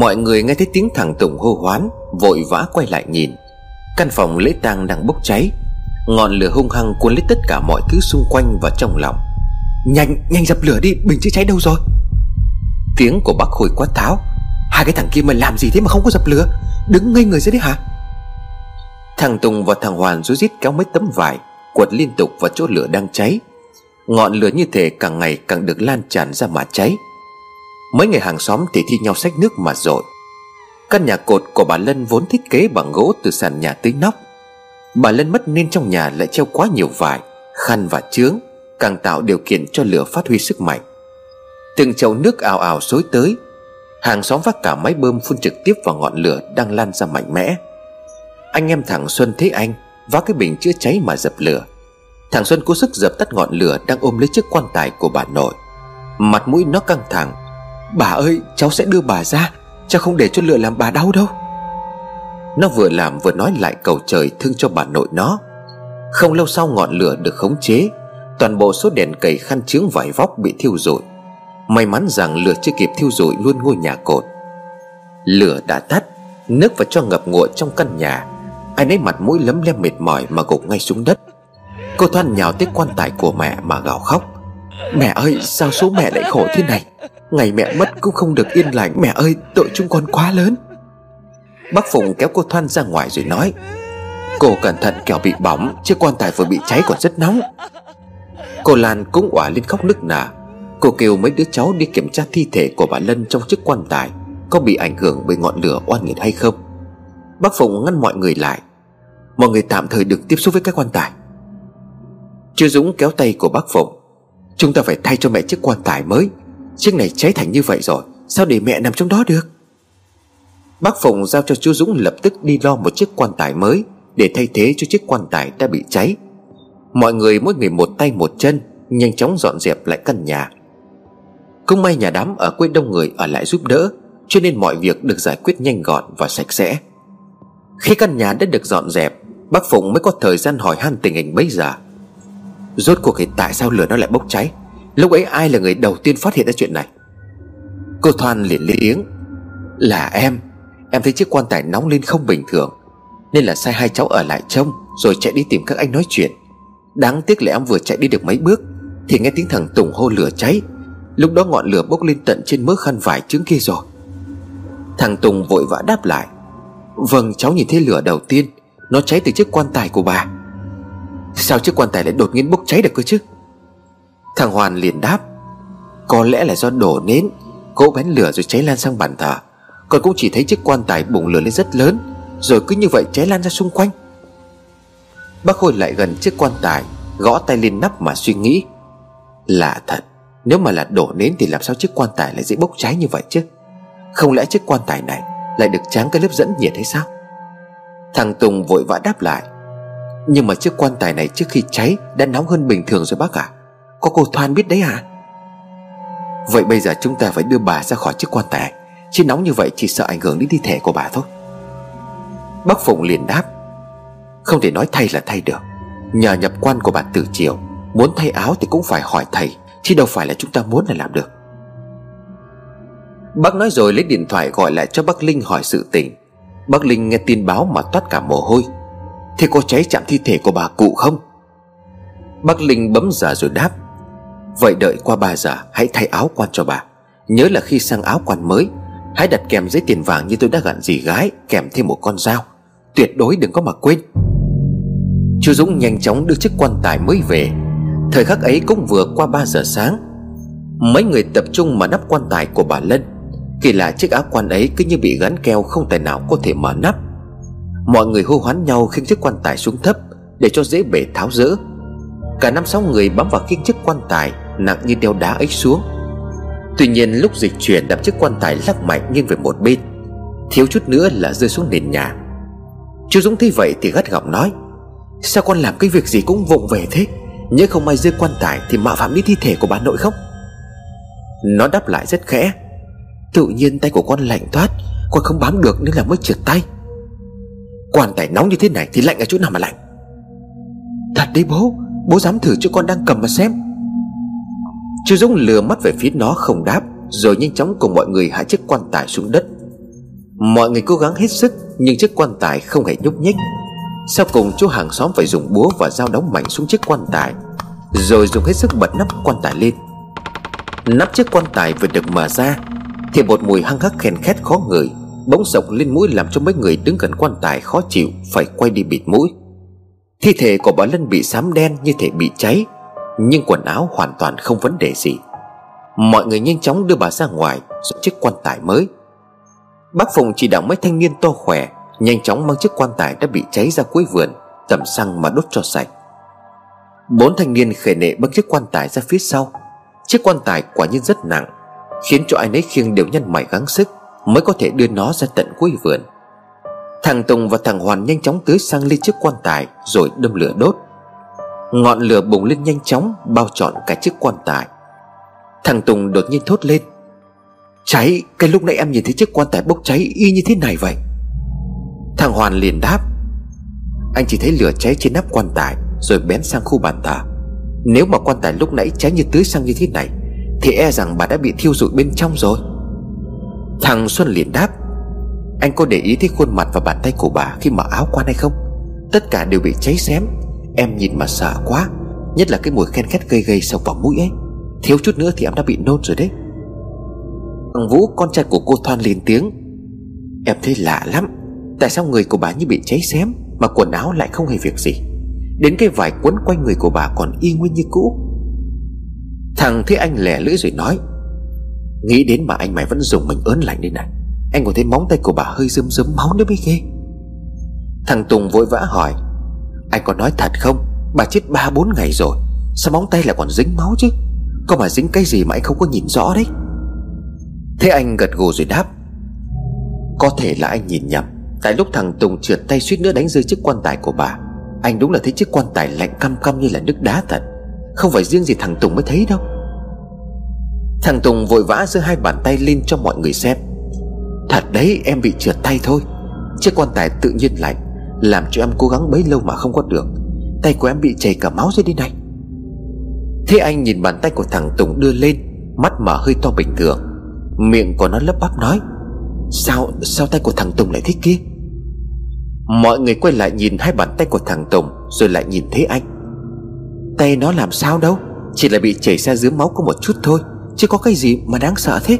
Mọi người nghe thấy tiếng thằng Tùng hô hoán Vội vã quay lại nhìn. Căn phòng lễ tang đang bốc cháy. Ngọn lửa hung hăng cuốn lấy tất cả mọi thứ xung quanh và trong lòng. Nhanh, nhanh dập lửa đi, bình chữa cháy đâu rồi? Tiếng của bác Khôi quát tháo. Hai cái thằng kia mà làm gì thế mà không có dập lửa? Đứng ngây người ra đấy hả? Thằng Tùng và thằng Hoàn rối rít kéo mấy tấm vải Quật liên tục vào chỗ lửa đang cháy. Ngọn lửa như thể càng ngày càng được lan tràn ra mà cháy. Mấy người hàng xóm thì thi nhau xách nước mà dội. Căn nhà cột của bà Lân vốn thiết kế bằng gỗ từ sàn nhà tới nóc. Bà Lân mất nên trong nhà lại treo quá nhiều vải, Khăn và chướng, Càng tạo điều kiện cho lửa phát huy sức mạnh. Từng chậu nước ào ào xối tới, Hàng xóm vác cả máy bơm phun trực tiếp vào ngọn lửa đang lan ra mạnh mẽ. Anh em thằng Xuân thấy anh, Vác cái bình chữa cháy mà dập lửa. Thằng Xuân cố sức dập tắt ngọn lửa Đang ôm lấy chiếc quan tài của bà nội. Mặt mũi nó căng thẳng Bà ơi, cháu sẽ đưa bà ra. Cháu không để cho lửa làm bà đau đâu. Nó vừa làm vừa nói lại cầu trời thương cho bà nội nó. Không lâu sau ngọn lửa được khống chế, Toàn bộ số đèn cầy khăn chướng vải vóc bị thiêu rụi. May mắn rằng lửa chưa kịp thiêu rụi luôn ngôi nhà cột. Lửa đã tắt, Nước và cho ngập ngụa trong căn nhà. Ai nấy mặt mũi lấm lem mệt mỏi mà gục ngay xuống đất. Cô Thoan nhào tới quan tài của mẹ mà gào khóc. Mẹ ơi, sao số mẹ lại khổ thế này? Ngày mẹ mất cũng không được yên lành. Mẹ ơi, tội chúng con quá lớn. Bác Phụng kéo cô Thoan ra ngoài rồi nói, Cô cẩn thận, kẻo bị bỏng, Chiếc quan tài vừa bị cháy còn rất nóng. Cô Lan cũng òa lên khóc nức nở. Cô kêu mấy đứa cháu đi kiểm tra thi thể của bà Lân trong chiếc quan tài, Có bị ảnh hưởng bởi ngọn lửa oan nghiệt hay không. Bác Phụng ngăn mọi người lại. Mọi người tạm thời đừng tiếp xúc với cái quan tài. Chưa Dũng kéo tay của bác Phụng, Chúng ta phải thay cho mẹ chiếc quan tài mới. Chiếc này cháy thành như vậy rồi, Sao để mẹ nằm trong đó được? Bác Phùng giao cho chú Dũng lập tức đi lo một chiếc quan tài mới Để thay thế cho chiếc quan tài đã bị cháy. Mọi người mỗi người một tay một chân, Nhanh chóng dọn dẹp lại căn nhà. Cũng may nhà đám ở quê đông người ở lại giúp đỡ, Cho nên mọi việc được giải quyết nhanh gọn và sạch sẽ. Khi căn nhà đã được dọn dẹp, Bác Phụng mới có thời gian hỏi han tình hình bấy giờ. Rốt cuộc thì tại sao lửa nó lại bốc cháy? Lúc ấy ai là người đầu tiên phát hiện ra chuyện này? Cô Thoan liền lên tiếng. Là em. Em thấy chiếc quan tài nóng lên không bình thường, Nên là sai hai cháu ở lại trông, Rồi chạy đi tìm các anh nói chuyện. Đáng tiếc là em vừa chạy đi được mấy bước, Thì nghe tiếng thằng Tùng hô lửa cháy. Lúc đó ngọn lửa bốc lên tận trên mớ khăn vải trứng kia rồi. Thằng Tùng vội vã đáp lại. Vâng cháu nhìn thấy lửa đầu tiên, Nó cháy từ chiếc quan tài của bà. Sao chiếc quan tài lại đột nhiên bốc cháy được cơ chứ? Thằng Hoàn liền đáp, Có lẽ là do đổ nến, Gỗ bén lửa rồi cháy lan sang bàn thờ. Còn cũng chỉ thấy chiếc quan tài bùng lửa lên rất lớn, Rồi cứ như vậy cháy lan ra xung quanh. Bác Khôi lại gần chiếc quan tài, Gõ tay lên nắp mà suy nghĩ, Lạ thật, Nếu mà là đổ nến thì làm sao chiếc quan tài lại dễ bốc cháy như vậy chứ? Không lẽ chiếc quan tài này Lại được tráng cái lớp dẫn nhiệt hay sao? Thằng Tùng vội vã đáp lại, Nhưng mà chiếc quan tài này trước khi cháy Đã nóng hơn bình thường rồi bác ạ. à? Có cô Thoan biết đấy à Vậy bây giờ chúng ta phải đưa bà ra khỏi chiếc quan tài Chứ nóng như vậy chỉ sợ ảnh hưởng đến thi thể của bà thôi. Bác Phụng liền đáp. Không thể nói thay là thay được. Nhờ nhập quan của bà Tử Triều Muốn thay áo thì cũng phải hỏi thầy Chứ đâu phải là chúng ta muốn là làm được. Bác nói rồi lấy điện thoại gọi lại cho bác Linh hỏi sự tình. Bác Linh nghe tin báo mà toát cả mồ hôi. Thế có cháy chạm thi thể của bà cụ không? Bác Linh bấm giờ rồi đáp Vậy đợi qua 3 giờ, hãy thay áo quan cho bà. Nhớ là khi sang áo quan mới, Hãy đặt kèm giấy tiền vàng như tôi đã gặn dì gái, Kèm thêm một con dao. Tuyệt đối đừng có mà quên. Chú Dũng nhanh chóng đưa chiếc quan tài mới về. Thời khắc ấy cũng vừa qua 3 giờ sáng. Mấy người tập trung mà nắp quan tài của bà Lân. Kỳ lạ chiếc áo quan ấy cứ như bị gắn keo Không tài nào có thể mở nắp. Mọi người hô hoán nhau khiêng chiếc quan tài xuống thấp Để cho dễ bể tháo rỡ. Cả năm sáu người bám vào khiêng chiếc quan tài. Nặng như đeo đá ếch xuống. Tuy nhiên lúc dịch chuyển đập chiếc quan tài lắc mạnh nghiêng về một bên. Thiếu chút nữa là rơi xuống nền nhà. Chú Dũng thấy vậy thì gắt gỏng nói, Sao con làm cái việc gì cũng vụng về thế? Nhớ không may rơi quan tài Thì mạo phạm đến thi thể của bà nội không? Nó đáp lại rất khẽ, Tự nhiên tay của con lạnh toát, Con không bám được nên là mới trượt tay. Quan tài nóng như thế này Thì lạnh ở chỗ nào mà lạnh? Thật đấy bố Bố dám thử cho con đang cầm mà xem. Chú Dũng lừa mắt về phía nó không đáp, Rồi nhanh chóng cùng mọi người hạ chiếc quan tài xuống đất. Mọi người cố gắng hết sức, Nhưng chiếc quan tài không hề nhúc nhích. Sau cùng, chú hàng xóm phải dùng búa và dao đóng mạnh xuống chiếc quan tài, Rồi dùng hết sức bật nắp quan tài lên. Nắp chiếc quan tài vừa được mở ra, Thì một mùi hăng hắc khen khét khó ngửi, Bỗng sộc lên mũi làm cho mấy người đứng gần quan tài khó chịu, Phải quay đi bịt mũi. Thi thể của bà Lân bị xám đen như thể bị cháy. Nhưng quần áo hoàn toàn không vấn đề gì. Mọi người nhanh chóng đưa bà ra ngoài Rồi chiếc quan tài mới. Bác Phùng chỉ đạo mấy thanh niên to khỏe, Nhanh chóng mang chiếc quan tài đã bị cháy ra cuối vườn, tẩm xăng mà đốt cho sạch. Bốn thanh niên khề nệ bưng chiếc quan tài ra phía sau. Chiếc quan tài quả nhiên rất nặng, Khiến cho ai nấy khiêng đều nhân mày gắng sức Mới có thể đưa nó ra tận cuối vườn. Thằng Tùng và thằng Hoàn nhanh chóng tưới xăng lên chiếc quan tài Rồi đâm lửa đốt. Ngọn lửa bùng lên nhanh chóng, Bao trọn cả chiếc quan tài. Thằng Tùng đột nhiên thốt lên. Cháy, Cái lúc nãy em nhìn thấy chiếc quan tài bốc cháy Y như thế này vậy. Thằng Hoàn liền đáp. Anh chỉ thấy lửa cháy trên nắp quan tài, Rồi bén sang khu bàn thờ Nếu mà quan tài lúc nãy cháy như tưới xăng như thế này, Thì e rằng bà đã bị thiêu rụi bên trong rồi. Thằng Xuân liền đáp. Anh có để ý thấy khuôn mặt và bàn tay của bà Khi mở áo quan hay không? Tất cả đều bị cháy xém. Em nhìn mà sợ quá. Nhất là cái mùi khen khét gây gây sộc vào mũi ấy. Thiếu chút nữa thì em đã bị nôn rồi đấy. Thằng Vũ, con trai của cô Thoan lên tiếng. Em thấy lạ lắm. Tại sao người của bà như bị cháy xém, Mà quần áo lại không hề việc gì? Đến cái vải quấn quanh người của bà còn y nguyên như cũ. Thằng thấy anh lẻ lưỡi rồi nói, Nghĩ đến mà anh mày vẫn dùng mình ớn lạnh đây này. Anh còn thấy móng tay của bà hơi rơm rớm máu nữa mới ghê? Thằng Tùng vội vã hỏi anh còn nói thật không? Bà chết ba bốn ngày rồi, Sao móng tay lại còn dính máu chứ? Có mà dính cái gì mà anh không có nhìn rõ đấy? Thế anh gật gù rồi đáp. Có thể là anh nhìn nhầm, Tại lúc thằng Tùng trượt tay suýt nữa đánh rơi chiếc quan tài của bà. Anh đúng là thấy chiếc quan tài lạnh căm căm như là nước đá thật. Không phải riêng gì thằng Tùng mới thấy đâu. Thằng Tùng vội vã giơ hai bàn tay lên cho mọi người xem. Thật đấy, em bị trượt tay thôi. Chiếc quan tài tự nhiên lạnh làm cho em cố gắng bấy lâu mà không có được. Tay của em bị chảy cả máu dưới đi này. Thế anh nhìn bàn tay của thằng Tùng đưa lên, Mắt mở hơi to bình thường. Miệng của nó lấp bắp nói, Sao sao tay của thằng Tùng lại thế kia? Mọi người quay lại nhìn hai bàn tay của thằng Tùng, Rồi lại nhìn thấy anh. Tay nó làm sao đâu, Chỉ là bị chảy ra dưới máu có một chút thôi, Chứ có cái gì mà đáng sợ thế?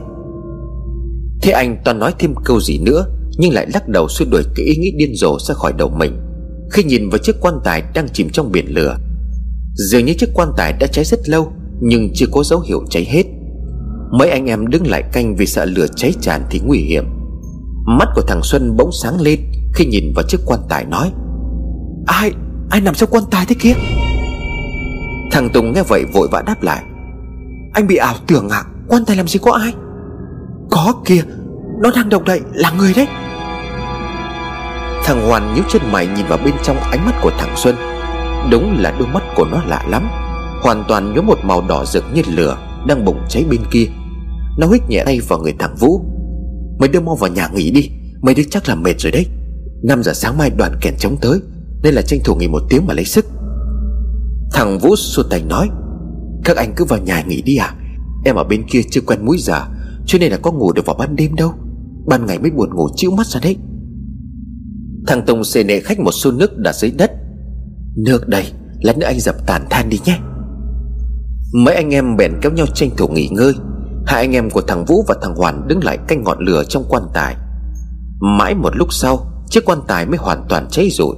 Thế anh toàn nói thêm câu gì nữa nhưng lại lắc đầu xua đuổi cái ý nghĩ điên rồ ra khỏi đầu mình. Khi nhìn vào chiếc quan tài đang chìm trong biển lửa Dường như chiếc quan tài đã cháy rất lâu Nhưng chưa có dấu hiệu cháy hết. Mấy anh em đứng lại canh vì sợ lửa cháy tràn thì nguy hiểm. Mắt của thằng Xuân bỗng sáng lên Khi nhìn vào chiếc quan tài nói Ai, ai nằm trong quan tài thế kia? Thằng Tùng nghe vậy vội vã đáp lại Anh bị ảo tưởng à? Quan tài làm gì có ai? Có kìa Nó đang động đậy là người đấy. Thằng Hoàn nhíu chân mày nhìn vào bên trong ánh mắt của thằng Xuân. Đúng là đôi mắt của nó lạ lắm. Hoàn toàn nhuốm một màu đỏ rực như lửa Đang bùng cháy bên kia. Nó hít nhẹ tay vào người thằng Vũ. Mày đưa mau vào nhà nghỉ đi Mày đứa chắc là mệt rồi đấy. 5 giờ sáng mai đoàn kèn chống tới, Nên là tranh thủ nghỉ một tiếng mà lấy sức. Thằng Vũ xua tay nói, Các anh cứ vào nhà nghỉ đi à? Em ở bên kia chưa quen múi giờ, Cho nên là có ngủ được vào ban đêm đâu. Ban ngày mới buồn ngủ chịu mắt ra đấy. Thằng Tùng xề nệ khách một xô nước đặt dưới đất. Nước đây, Lát nữa anh dập tàn than đi nhé. Mấy anh em bèn kéo nhau tranh thủ nghỉ ngơi. Hai anh em của thằng Vũ và thằng Hoàn đứng lại canh ngọn lửa trong quan tài. Mãi một lúc sau, Chiếc quan tài mới hoàn toàn cháy rụi.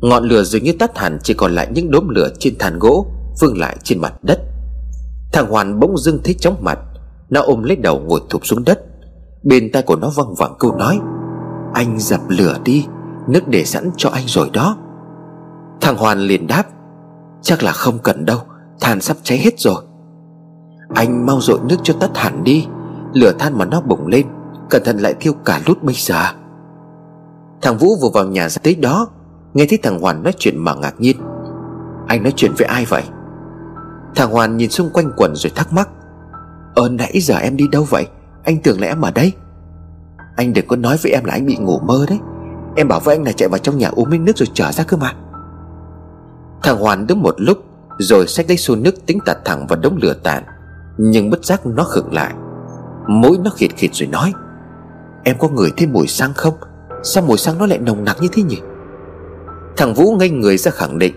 Ngọn lửa dường như tắt hẳn, Chỉ còn lại những đốm lửa trên than gỗ Vương lại trên mặt đất. Thằng Hoàn bỗng dưng thấy chóng mặt. Nó ôm lấy đầu ngồi thụp xuống đất. Bên tai của nó văng vẳng câu nói, Anh dập lửa đi. Nước để sẵn cho anh rồi đó. Thằng Hoàn liền đáp, Chắc là không cần đâu, Than sắp cháy hết rồi. Anh mau dội nước cho tắt hẳn đi, Lửa than mà nó bùng lên, Cẩn thận lại thiêu cả lút bây giờ. Thằng Vũ vừa vào nhà ra tới đó, Nghe thấy thằng Hoàn nói chuyện mà ngạc nhiên. Anh nói chuyện với ai vậy? Thằng Hoàn nhìn xung quanh quần rồi thắc mắc Ờ nãy giờ em đi đâu vậy? Anh tưởng là em ở đây. Anh đừng có nói với em là anh bị ngủ mơ đấy. Em bảo với anh là chạy vào trong nhà uống miếng nước rồi trở ra cơ mà. Thằng Hoàn đứng một lúc, Rồi xách lấy xô nước tính tạt thẳng vào đống lửa tàn, Nhưng bất giác nó khựng lại. Mũi nó khịt khịt rồi nói, Em có ngửi thấy mùi xăng không? Sao mùi xăng nó lại nồng nặc như thế nhỉ? Thằng Vũ ngây người ra khẳng định,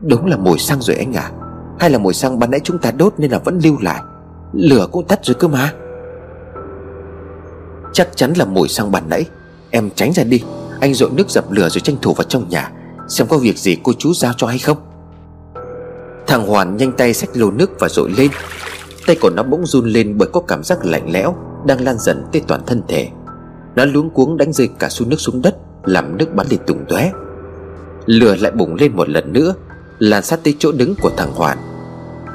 Đúng là mùi xăng rồi anh à Hay là mùi xăng ban nãy chúng ta đốt nên là vẫn lưu lại. Lửa cũng tắt rồi cơ mà. Chắc chắn là mùi xăng ban nãy. Em tránh ra đi. Anh dội nước dập lửa rồi tranh thủ vào trong nhà, Xem có việc gì cô chú giao cho hay không. Thằng Hoàn nhanh tay xách lô nước và dội lên. Tay của nó bỗng run lên bởi có cảm giác lạnh lẽo Đang lan dần tới toàn thân thể. Nó luống cuống đánh rơi cả xu nước xuống đất, Làm nước bắn lên tung tóe. Lửa lại bùng lên một lần nữa Lan sát tới chỗ đứng của thằng Hoàn.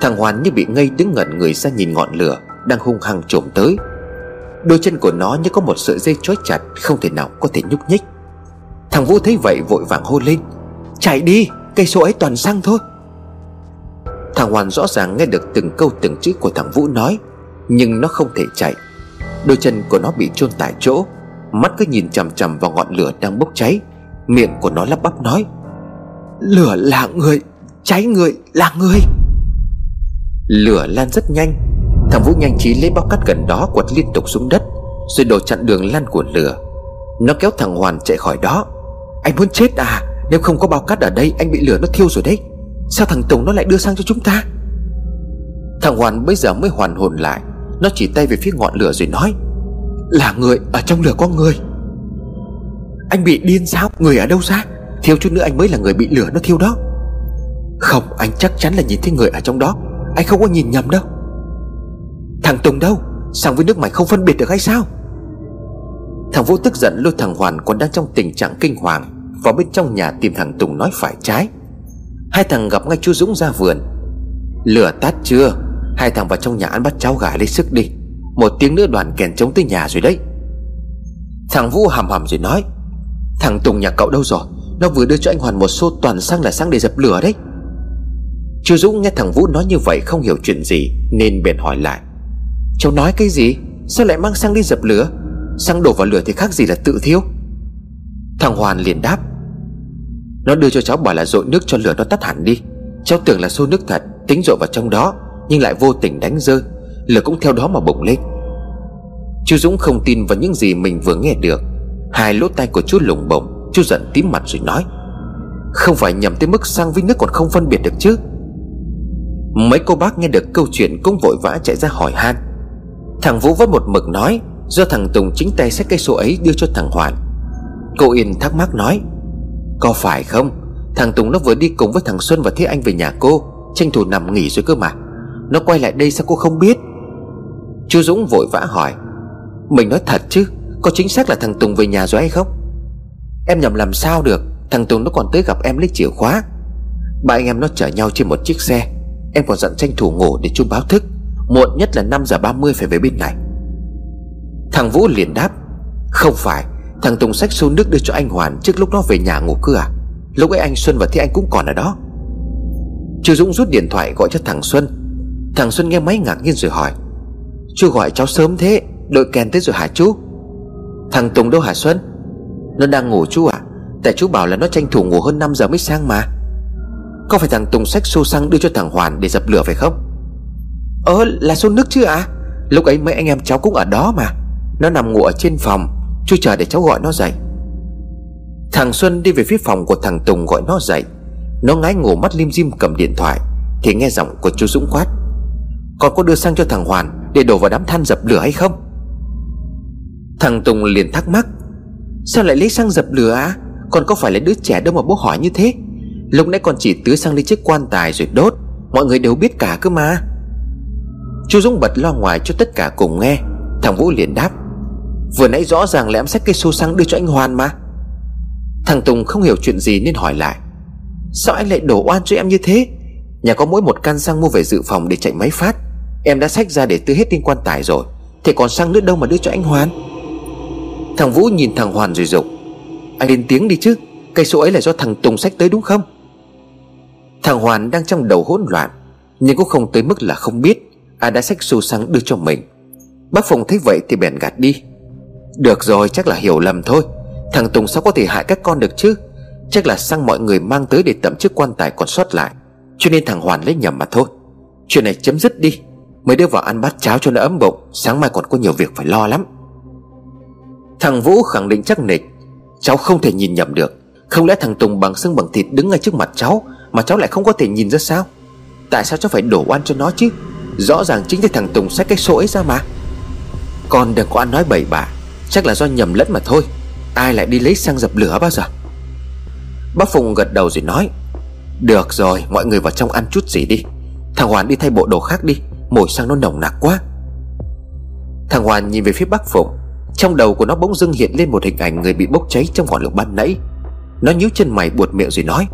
Thằng Hoàn như bị ngây đứng ngẩn người ra nhìn ngọn lửa Đang hung hăng trộm tới. Đôi chân của nó như có một sợi dây trói chặt Không thể nào có thể nhúc nhích. Thằng Vũ thấy vậy vội vàng hô lên. Chạy đi, Cây số ấy toàn xăng thôi. Thằng Hoàn rõ ràng nghe được từng câu từng chữ của thằng Vũ nói, Nhưng nó không thể chạy. Đôi chân của nó bị chôn tại chỗ, Mắt cứ nhìn chằm chằm vào ngọn lửa đang bốc cháy. Miệng của nó lắp bắp nói, Lửa là người, Cháy người là người. Lửa lan rất nhanh. Thằng Vũ nhanh trí lấy bao cát gần đó quật liên tục xuống đất, Rồi đổ chặn đường lan của lửa. Nó kéo thằng Hoàn chạy khỏi đó. Anh muốn chết à? Nếu không có bao cát ở đây, anh bị lửa nó thiêu rồi đấy. Sao thằng Tùng nó lại đưa sang cho chúng ta? Thằng Hoàn bây giờ mới hoàn hồn lại. Nó chỉ tay về phía ngọn lửa rồi nói, Là người ở trong lửa có người. Anh bị điên sao? Người ở đâu ra? Thiếu chút nữa anh mới là người bị lửa nó thiêu đó. Không, anh chắc chắn là nhìn thấy người ở trong đó. Anh không có nhìn nhầm đâu. Thằng Tùng đâu? Sang với nước mày không phân biệt được hay sao? Thằng Vũ tức giận lôi thằng Hoàn còn đang trong tình trạng kinh hoàng. Vào bên trong nhà tìm thằng Tùng nói phải trái. Hai thằng gặp ngay chú Dũng ra vườn. Lửa tắt chưa? Hai thằng vào trong nhà ăn bắt cháo gà lấy sức đi. Một tiếng nữa đoàn kèn chống tới nhà rồi đấy. Thằng Vũ hầm hầm rồi nói, Thằng Tùng nhà cậu đâu rồi? Nó vừa đưa cho anh Hoàn một xô toàn xăng là xăng để dập lửa đấy. Chú Dũng nghe thằng Vũ nói như vậy không hiểu chuyện gì, Nên bèn hỏi lại, Cháu nói cái gì? Sao lại mang xăng đi dập lửa? Xăng đổ vào lửa thì khác gì là tự thiêu? Thằng Hoàn liền đáp. Nó đưa cho cháu bảo là dội nước cho lửa nó tắt hẳn đi. Cháu tưởng là xô nước thật, Tính dội vào trong đó, Nhưng lại vô tình đánh rơi. Lửa cũng theo đó mà bùng lên. Chú Dũng không tin vào những gì mình vừa nghe được. Hai lỗ tai của chú lủng bổng, Chú giận tím mặt rồi nói. Không phải nhầm tới mức sang với nước còn không phân biệt được chứ. Mấy cô bác nghe được câu chuyện cũng vội vã chạy ra hỏi han. Thằng Vũ vẫn một mực nói, Do thằng Tùng chính tay xách cây số ấy đưa cho thằng Hoàn. Cô Yên thắc mắc nói, Có phải không? Thằng Tùng nó vừa đi cùng với thằng Xuân và Thế Anh về nhà cô, Tranh thủ nằm nghỉ rồi cơ mà. Nó quay lại đây sao cô không biết? Chú Dũng vội vã hỏi, Mình nói thật chứ, Có chính xác là thằng Tùng về nhà rồi hay không? Em nhầm làm sao được, Thằng Tùng nó còn tới gặp em lấy chìa khóa. Ba anh em nó chở nhau trên một chiếc xe, Em còn dặn tranh thủ ngủ để chú báo thức, Muộn nhất là 5 giờ 30 phải về bên này. Thằng Vũ liền đáp, Không phải Thằng Tùng xách xô nước đưa cho anh Hoàn Trước lúc nó về nhà ngủ cưa à? Lúc ấy anh Xuân và Thế Anh cũng còn ở đó. Chú Dũng rút điện thoại gọi cho thằng Xuân. Thằng Xuân nghe máy ngạc nhiên rồi hỏi, Chú gọi cháu sớm thế, Đội kèn tới rồi hả chú? Thằng Tùng đâu hả Xuân? Nó đang ngủ chú à? Tại chú bảo là nó tranh thủ ngủ hơn 5 giờ mới sang mà. Có phải thằng Tùng xách xô xăng đưa cho thằng Hoàn để dập lửa phải không? Ờ là xô nước chứ à? Lúc ấy mấy anh em cháu cũng ở đó mà. Nó nằm ngủ ở trên phòng. Chú chờ để cháu gọi nó dậy. Thằng Xuân đi về phía phòng của thằng Tùng gọi nó dậy. Nó ngái ngủ mắt lim dim cầm điện thoại Thì nghe giọng của chú Dũng quát. Còn có đưa sang cho thằng Hoàn Để đổ vào đám than dập lửa hay không? Thằng Tùng liền thắc mắc. Sao lại lấy xăng dập lửa á? Còn có phải là đứa trẻ đâu mà bố hỏi như thế? Lúc nãy còn chỉ tưới sang lên chiếc quan tài rồi đốt. Mọi người đều biết cả cơ mà. Chú Dũng bật lo ngoài cho tất cả cùng nghe. Thằng Vũ liền đáp. Vừa nãy rõ ràng là em xách cây xô xăng đưa cho anh Hoàn mà. Thằng Tùng không hiểu chuyện gì nên hỏi lại. Sao anh lại đổ oan cho em như thế? Nhà có mỗi một căn xăng mua về dự phòng để chạy máy phát. Em đã xách ra để tư hết tin quan tài rồi. Thì còn xăng nữa đâu mà đưa cho anh Hoàn? Thằng Vũ nhìn thằng Hoàn rồi dục. Anh lên tiếng đi chứ Cây số ấy là do thằng Tùng xách tới đúng không? Thằng Hoàn đang trong đầu hỗn loạn, Nhưng cũng không tới mức là không biết Ai đã xách xô xăng đưa cho mình. Bác Phùng thấy vậy thì bèn gạt đi. Được rồi, chắc là hiểu lầm thôi. Thằng Tùng sao có thể hại các con được chứ? Chắc là sang mọi người mang tới để tẩm chức quan tài còn sót lại. Cho nên thằng Hoàn lấy nhầm mà thôi. Chuyện này chấm dứt đi. Mới đưa vào ăn bát cháo cho nó ấm bụng. Sáng mai còn có nhiều việc phải lo lắm. Thằng Vũ khẳng định chắc nịch. Cháu không thể nhìn nhầm được. Không lẽ thằng Tùng bằng xương bằng thịt đứng ngay trước mặt cháu Mà cháu lại không có thể nhìn ra sao? Tại sao cháu phải đổ oan cho nó chứ? Rõ ràng chính là thằng Tùng xách cái sổ ấy ra mà. Con đừng có ăn nói bậy bạ. Chắc là do nhầm lẫn mà thôi. Ai lại đi lấy xăng dập lửa bao giờ? Bác Phùng gật đầu rồi nói, Được rồi, mọi người vào trong ăn chút gì đi. Thằng Hoàn đi thay bộ đồ khác đi Mùi xăng nó nồng nặc quá. Thằng Hoàn nhìn về phía bác Phụng Trong đầu của nó bỗng dưng hiện lên một hình ảnh Người bị bốc cháy trong ngọn lửa ban nãy. Nó nhíu chân mày buột miệng rồi nói,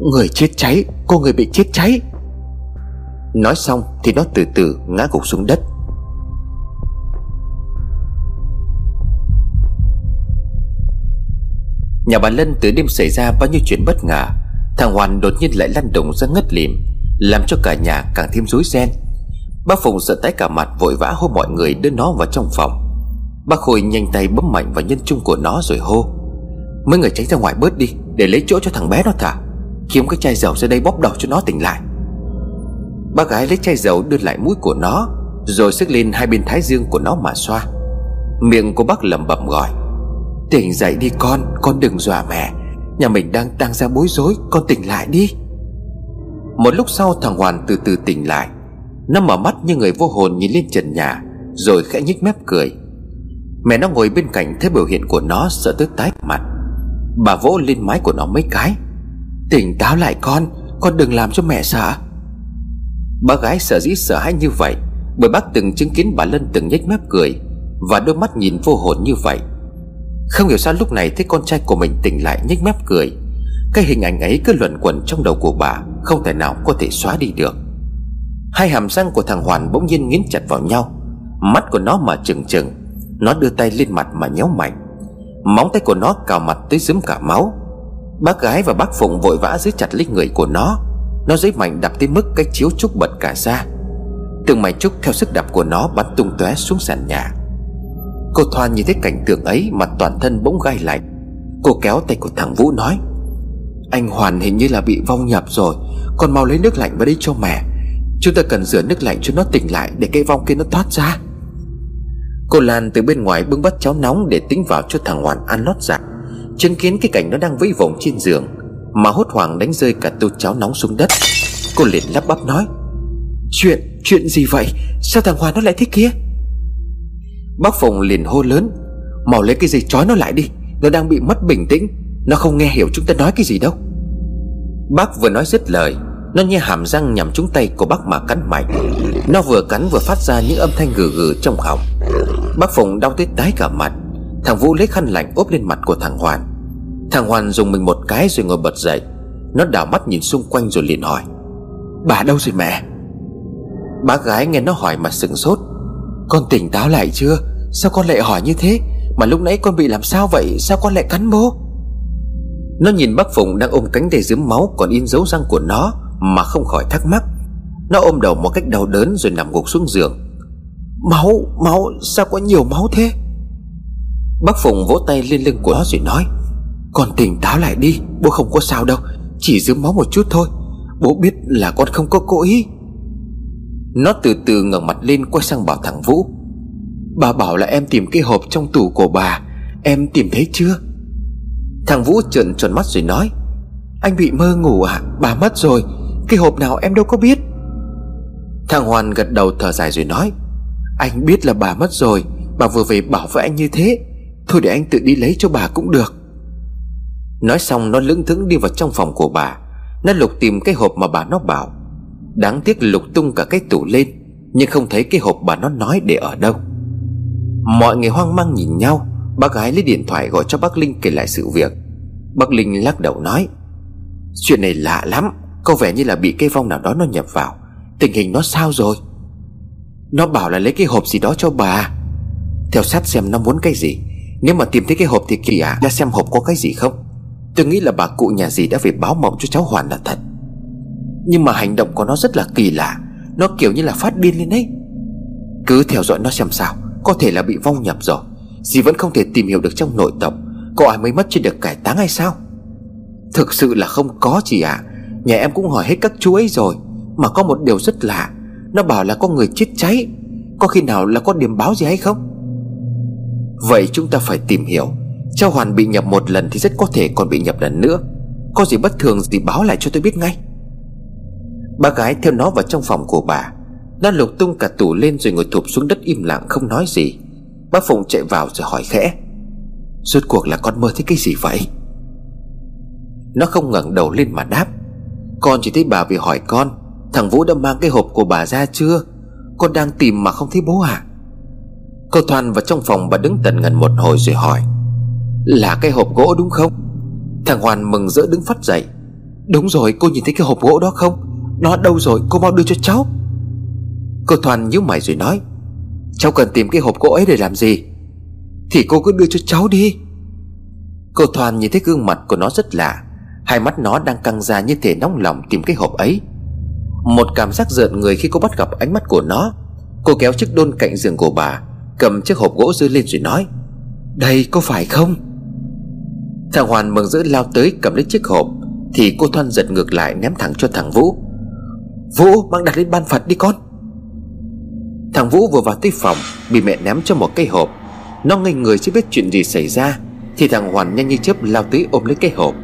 Người chết cháy, Cô người bị chết cháy. Nói xong thì nó từ từ ngã gục xuống đất. Nhà bà Lân từ đêm xảy ra bao nhiêu chuyện bất ngờ, Thằng Hoàn đột nhiên lại lăn đùng ra ngất lìm Làm cho cả nhà càng thêm rối ren. Bác Phùng sợ tái cả mặt vội vã hô mọi người đưa nó vào trong phòng. Bác Khôi nhanh tay bấm mạnh vào nhân trung của nó rồi hô, Mấy người tránh ra ngoài bớt đi, Để lấy chỗ cho thằng bé nó thả. Kiếm cái chai dầu ra đây bóp đầu cho nó tỉnh lại. Bác gái lấy chai dầu đưa lại mũi của nó, Rồi sức lên hai bên thái dương của nó mà xoa. Miệng của bác lẩm bẩm gọi Tỉnh dậy đi con Con đừng dọa mẹ. Nhà mình đang đang ra bối rối, Con tỉnh lại đi. Một lúc sau, thằng Hoàn từ từ tỉnh lại. Nó mở mắt như người vô hồn nhìn lên trần nhà, Rồi khẽ nhích mép cười. Mẹ nó ngồi bên cạnh thấy biểu hiện của nó, Sợ tới tái mặt. Bà vỗ lên mái của nó mấy cái. Tỉnh táo lại con Con đừng làm cho mẹ sợ. Bà gái sợ dĩ sợ hãi như vậy, Bởi bác từng chứng kiến bà Lân từng nhếch mép cười Và đôi mắt nhìn vô hồn như vậy. Không hiểu sao lúc này thấy con trai của mình tỉnh lại nhếch mép cười. Cái hình ảnh ấy cứ luẩn quẩn trong đầu của bà, Không thể nào có thể xóa đi được. Hai hàm răng của thằng Hoàn bỗng nhiên nghiến chặt vào nhau. Mắt của nó mở trừng trừng, Nó đưa tay lên mặt mà nhéo mạnh. Móng tay của nó cào mặt tới dướm cả máu. Bác gái và bác Phụng vội vã giữ chặt lấy người của nó. Nó dấy mạnh đập tới mức cái chiếu trúc bật cả ra. Từng mảnh trúc theo sức đập của nó bắn tung tóe xuống sàn nhà. Cô Thoan nhìn thấy cảnh tượng ấy Mặt toàn thân bỗng gai lạnh. Cô kéo tay của thằng Vũ nói Anh Hoàn hình như là bị vong nhập rồi Còn mau lấy nước lạnh vào đây cho mẹ. Chúng ta cần rửa nước lạnh cho nó tỉnh lại Để cái vong kia nó thoát ra. Cô Lan từ bên ngoài bưng bát cháo nóng Để tính vào cho thằng Hoàn ăn lót dạ Chứng kiến cái cảnh nó đang vẫy vòng trên giường Mà hốt hoảng đánh rơi cả tô cháo nóng xuống đất. Cô liền lắp bắp nói Chuyện, chuyện gì vậy? Sao thằng Hoàn nó lại thế kia? Bác Phùng liền hô lớn, Mau lấy cái dây trói nó lại đi, Nó đang bị mất bình tĩnh, Nó không nghe hiểu chúng ta nói cái gì đâu. Bác vừa nói dứt lời, Nó như hàm răng nhằm trúng tay của bác mà cắn mạnh Nó vừa cắn vừa phát ra những âm thanh gừ gừ trong họng. Bác Phùng đau tới tái cả mặt, Thằng Vũ lấy khăn lạnh ốp lên mặt của thằng Hoàn. Thằng Hoàn dùng mình một cái rồi ngồi bật dậy, Nó đảo mắt nhìn xung quanh rồi liền hỏi, Bà đâu rồi mẹ? Bác gái nghe nó hỏi mà sừng sốt con tỉnh táo lại chưa? Sao con lại hỏi như thế? Mà lúc nãy con bị làm sao vậy? Sao con lại cắn bố Nó nhìn bác Phùng đang ôm cánh tay dướm máu Còn in dấu răng của nó Mà không khỏi thắc mắc. Nó ôm đầu một cách đau đớn rồi nằm gục xuống giường. Máu, máu, sao có nhiều máu thế? Bác Phùng vỗ tay lên lưng của nó rồi nói Con tỉnh táo lại đi Bố không có sao đâu Chỉ dướng máu một chút thôi. Bố biết là con không có cố ý. Nó từ từ ngẩng mặt lên quay sang bảo thằng Vũ. Bà bảo là em tìm cái hộp trong tủ của bà. Em tìm thấy chưa? Thằng Vũ trợn tròn mắt rồi nói. Anh bị mơ ngủ à? Bà mất rồi. Cái hộp nào em đâu có biết. Thằng Hoàn gật đầu thở dài rồi nói. Anh biết là bà mất rồi. Bà vừa về bảo với anh như thế. Thôi để anh tự đi lấy cho bà cũng được. Nói xong, nó lững thững đi vào trong phòng của bà. Nó lục tìm cái hộp mà bà nó bảo. Đáng tiếc lục tung cả cái tủ lên, Nhưng không thấy cái hộp bà nó nói để ở đâu. Mọi người hoang mang nhìn nhau, Bác gái lấy điện thoại gọi cho bác Linh kể lại sự việc. Bác Linh lắc đầu nói, Chuyện này lạ lắm, Có vẻ như là bị cây vong nào đó nó nhập vào. Tình hình nó sao rồi? Nó bảo là lấy cái hộp gì đó cho bà. Theo sát xem nó muốn cái gì, Nếu mà tìm thấy cái hộp thì kỳ Ra xem hộp có cái gì không. Tôi nghĩ là bà cụ nhà gì đã về báo mộng cho cháu Hoàn là thật. Nhưng mà hành động của nó rất là kỳ lạ. Nó kiểu như là phát điên lên đấy. Cứ theo dõi nó xem sao. Có thể là bị vong nhập rồi. Dì vẫn không thể tìm hiểu được trong nội tộc Có ai mới mất chưa được cải táng hay sao? Thực sự là không có chị ạ. À. Nhà em cũng hỏi hết các chú ấy rồi. Mà có một điều rất lạ. Nó bảo là có người chết cháy. Có khi nào là có điểm báo gì hay không? Vậy chúng ta phải tìm hiểu. Cháu Hoàn bị nhập một lần thì rất có thể còn bị nhập lần nữa. Có gì bất thường thì báo lại cho tôi biết ngay. Bà gái theo nó vào trong phòng của bà. Nó lục tung cả tủ lên rồi ngồi thụp xuống đất im lặng không nói gì. Bác Phùng chạy vào rồi hỏi khẽ. Rốt cuộc là con mơ thấy cái gì vậy? Nó không ngẩng đầu lên mà đáp. Con chỉ thấy bà vì hỏi con, Thằng Vũ đã mang cái hộp của bà ra chưa? Con đang tìm mà không thấy bố à Cô Thoan vào trong phòng bà đứng tận ngần một hồi rồi hỏi. Là cái hộp gỗ đúng không? Thằng Hoàn mừng rỡ đứng phát dậy. Đúng rồi, cô nhìn thấy cái hộp gỗ đó không? Nó đâu rồi? Cô mau đưa cho cháu. Cô Thoàn nhíu mày rồi nói, Cháu cần tìm cái hộp gỗ ấy để làm gì? Thì cô cứ đưa cho cháu đi. Cô Thoàn nhìn thấy gương mặt của nó rất lạ, Hai mắt nó đang căng ra như thể nóng lòng tìm cái hộp ấy. Một cảm giác rợn người khi cô bắt gặp ánh mắt của nó, Cô kéo chiếc đôn cạnh giường của bà, Cầm chiếc hộp gỗ dưa lên rồi nói, Đây có phải không? Thằng Hoàn mừng rỡ lao tới cầm lấy chiếc hộp, Thì cô Thoan giật ngược lại ném thẳng cho thằng Vũ. Vũ mang đặt lên ban Phật đi con. Thằng Vũ vừa vào tới phòng, Bị mẹ ném cho một cây hộp. Nó ngây người chưa biết chuyện gì xảy ra, Thì thằng Hoàn nhanh như chớp lao tới ôm lấy cây hộp.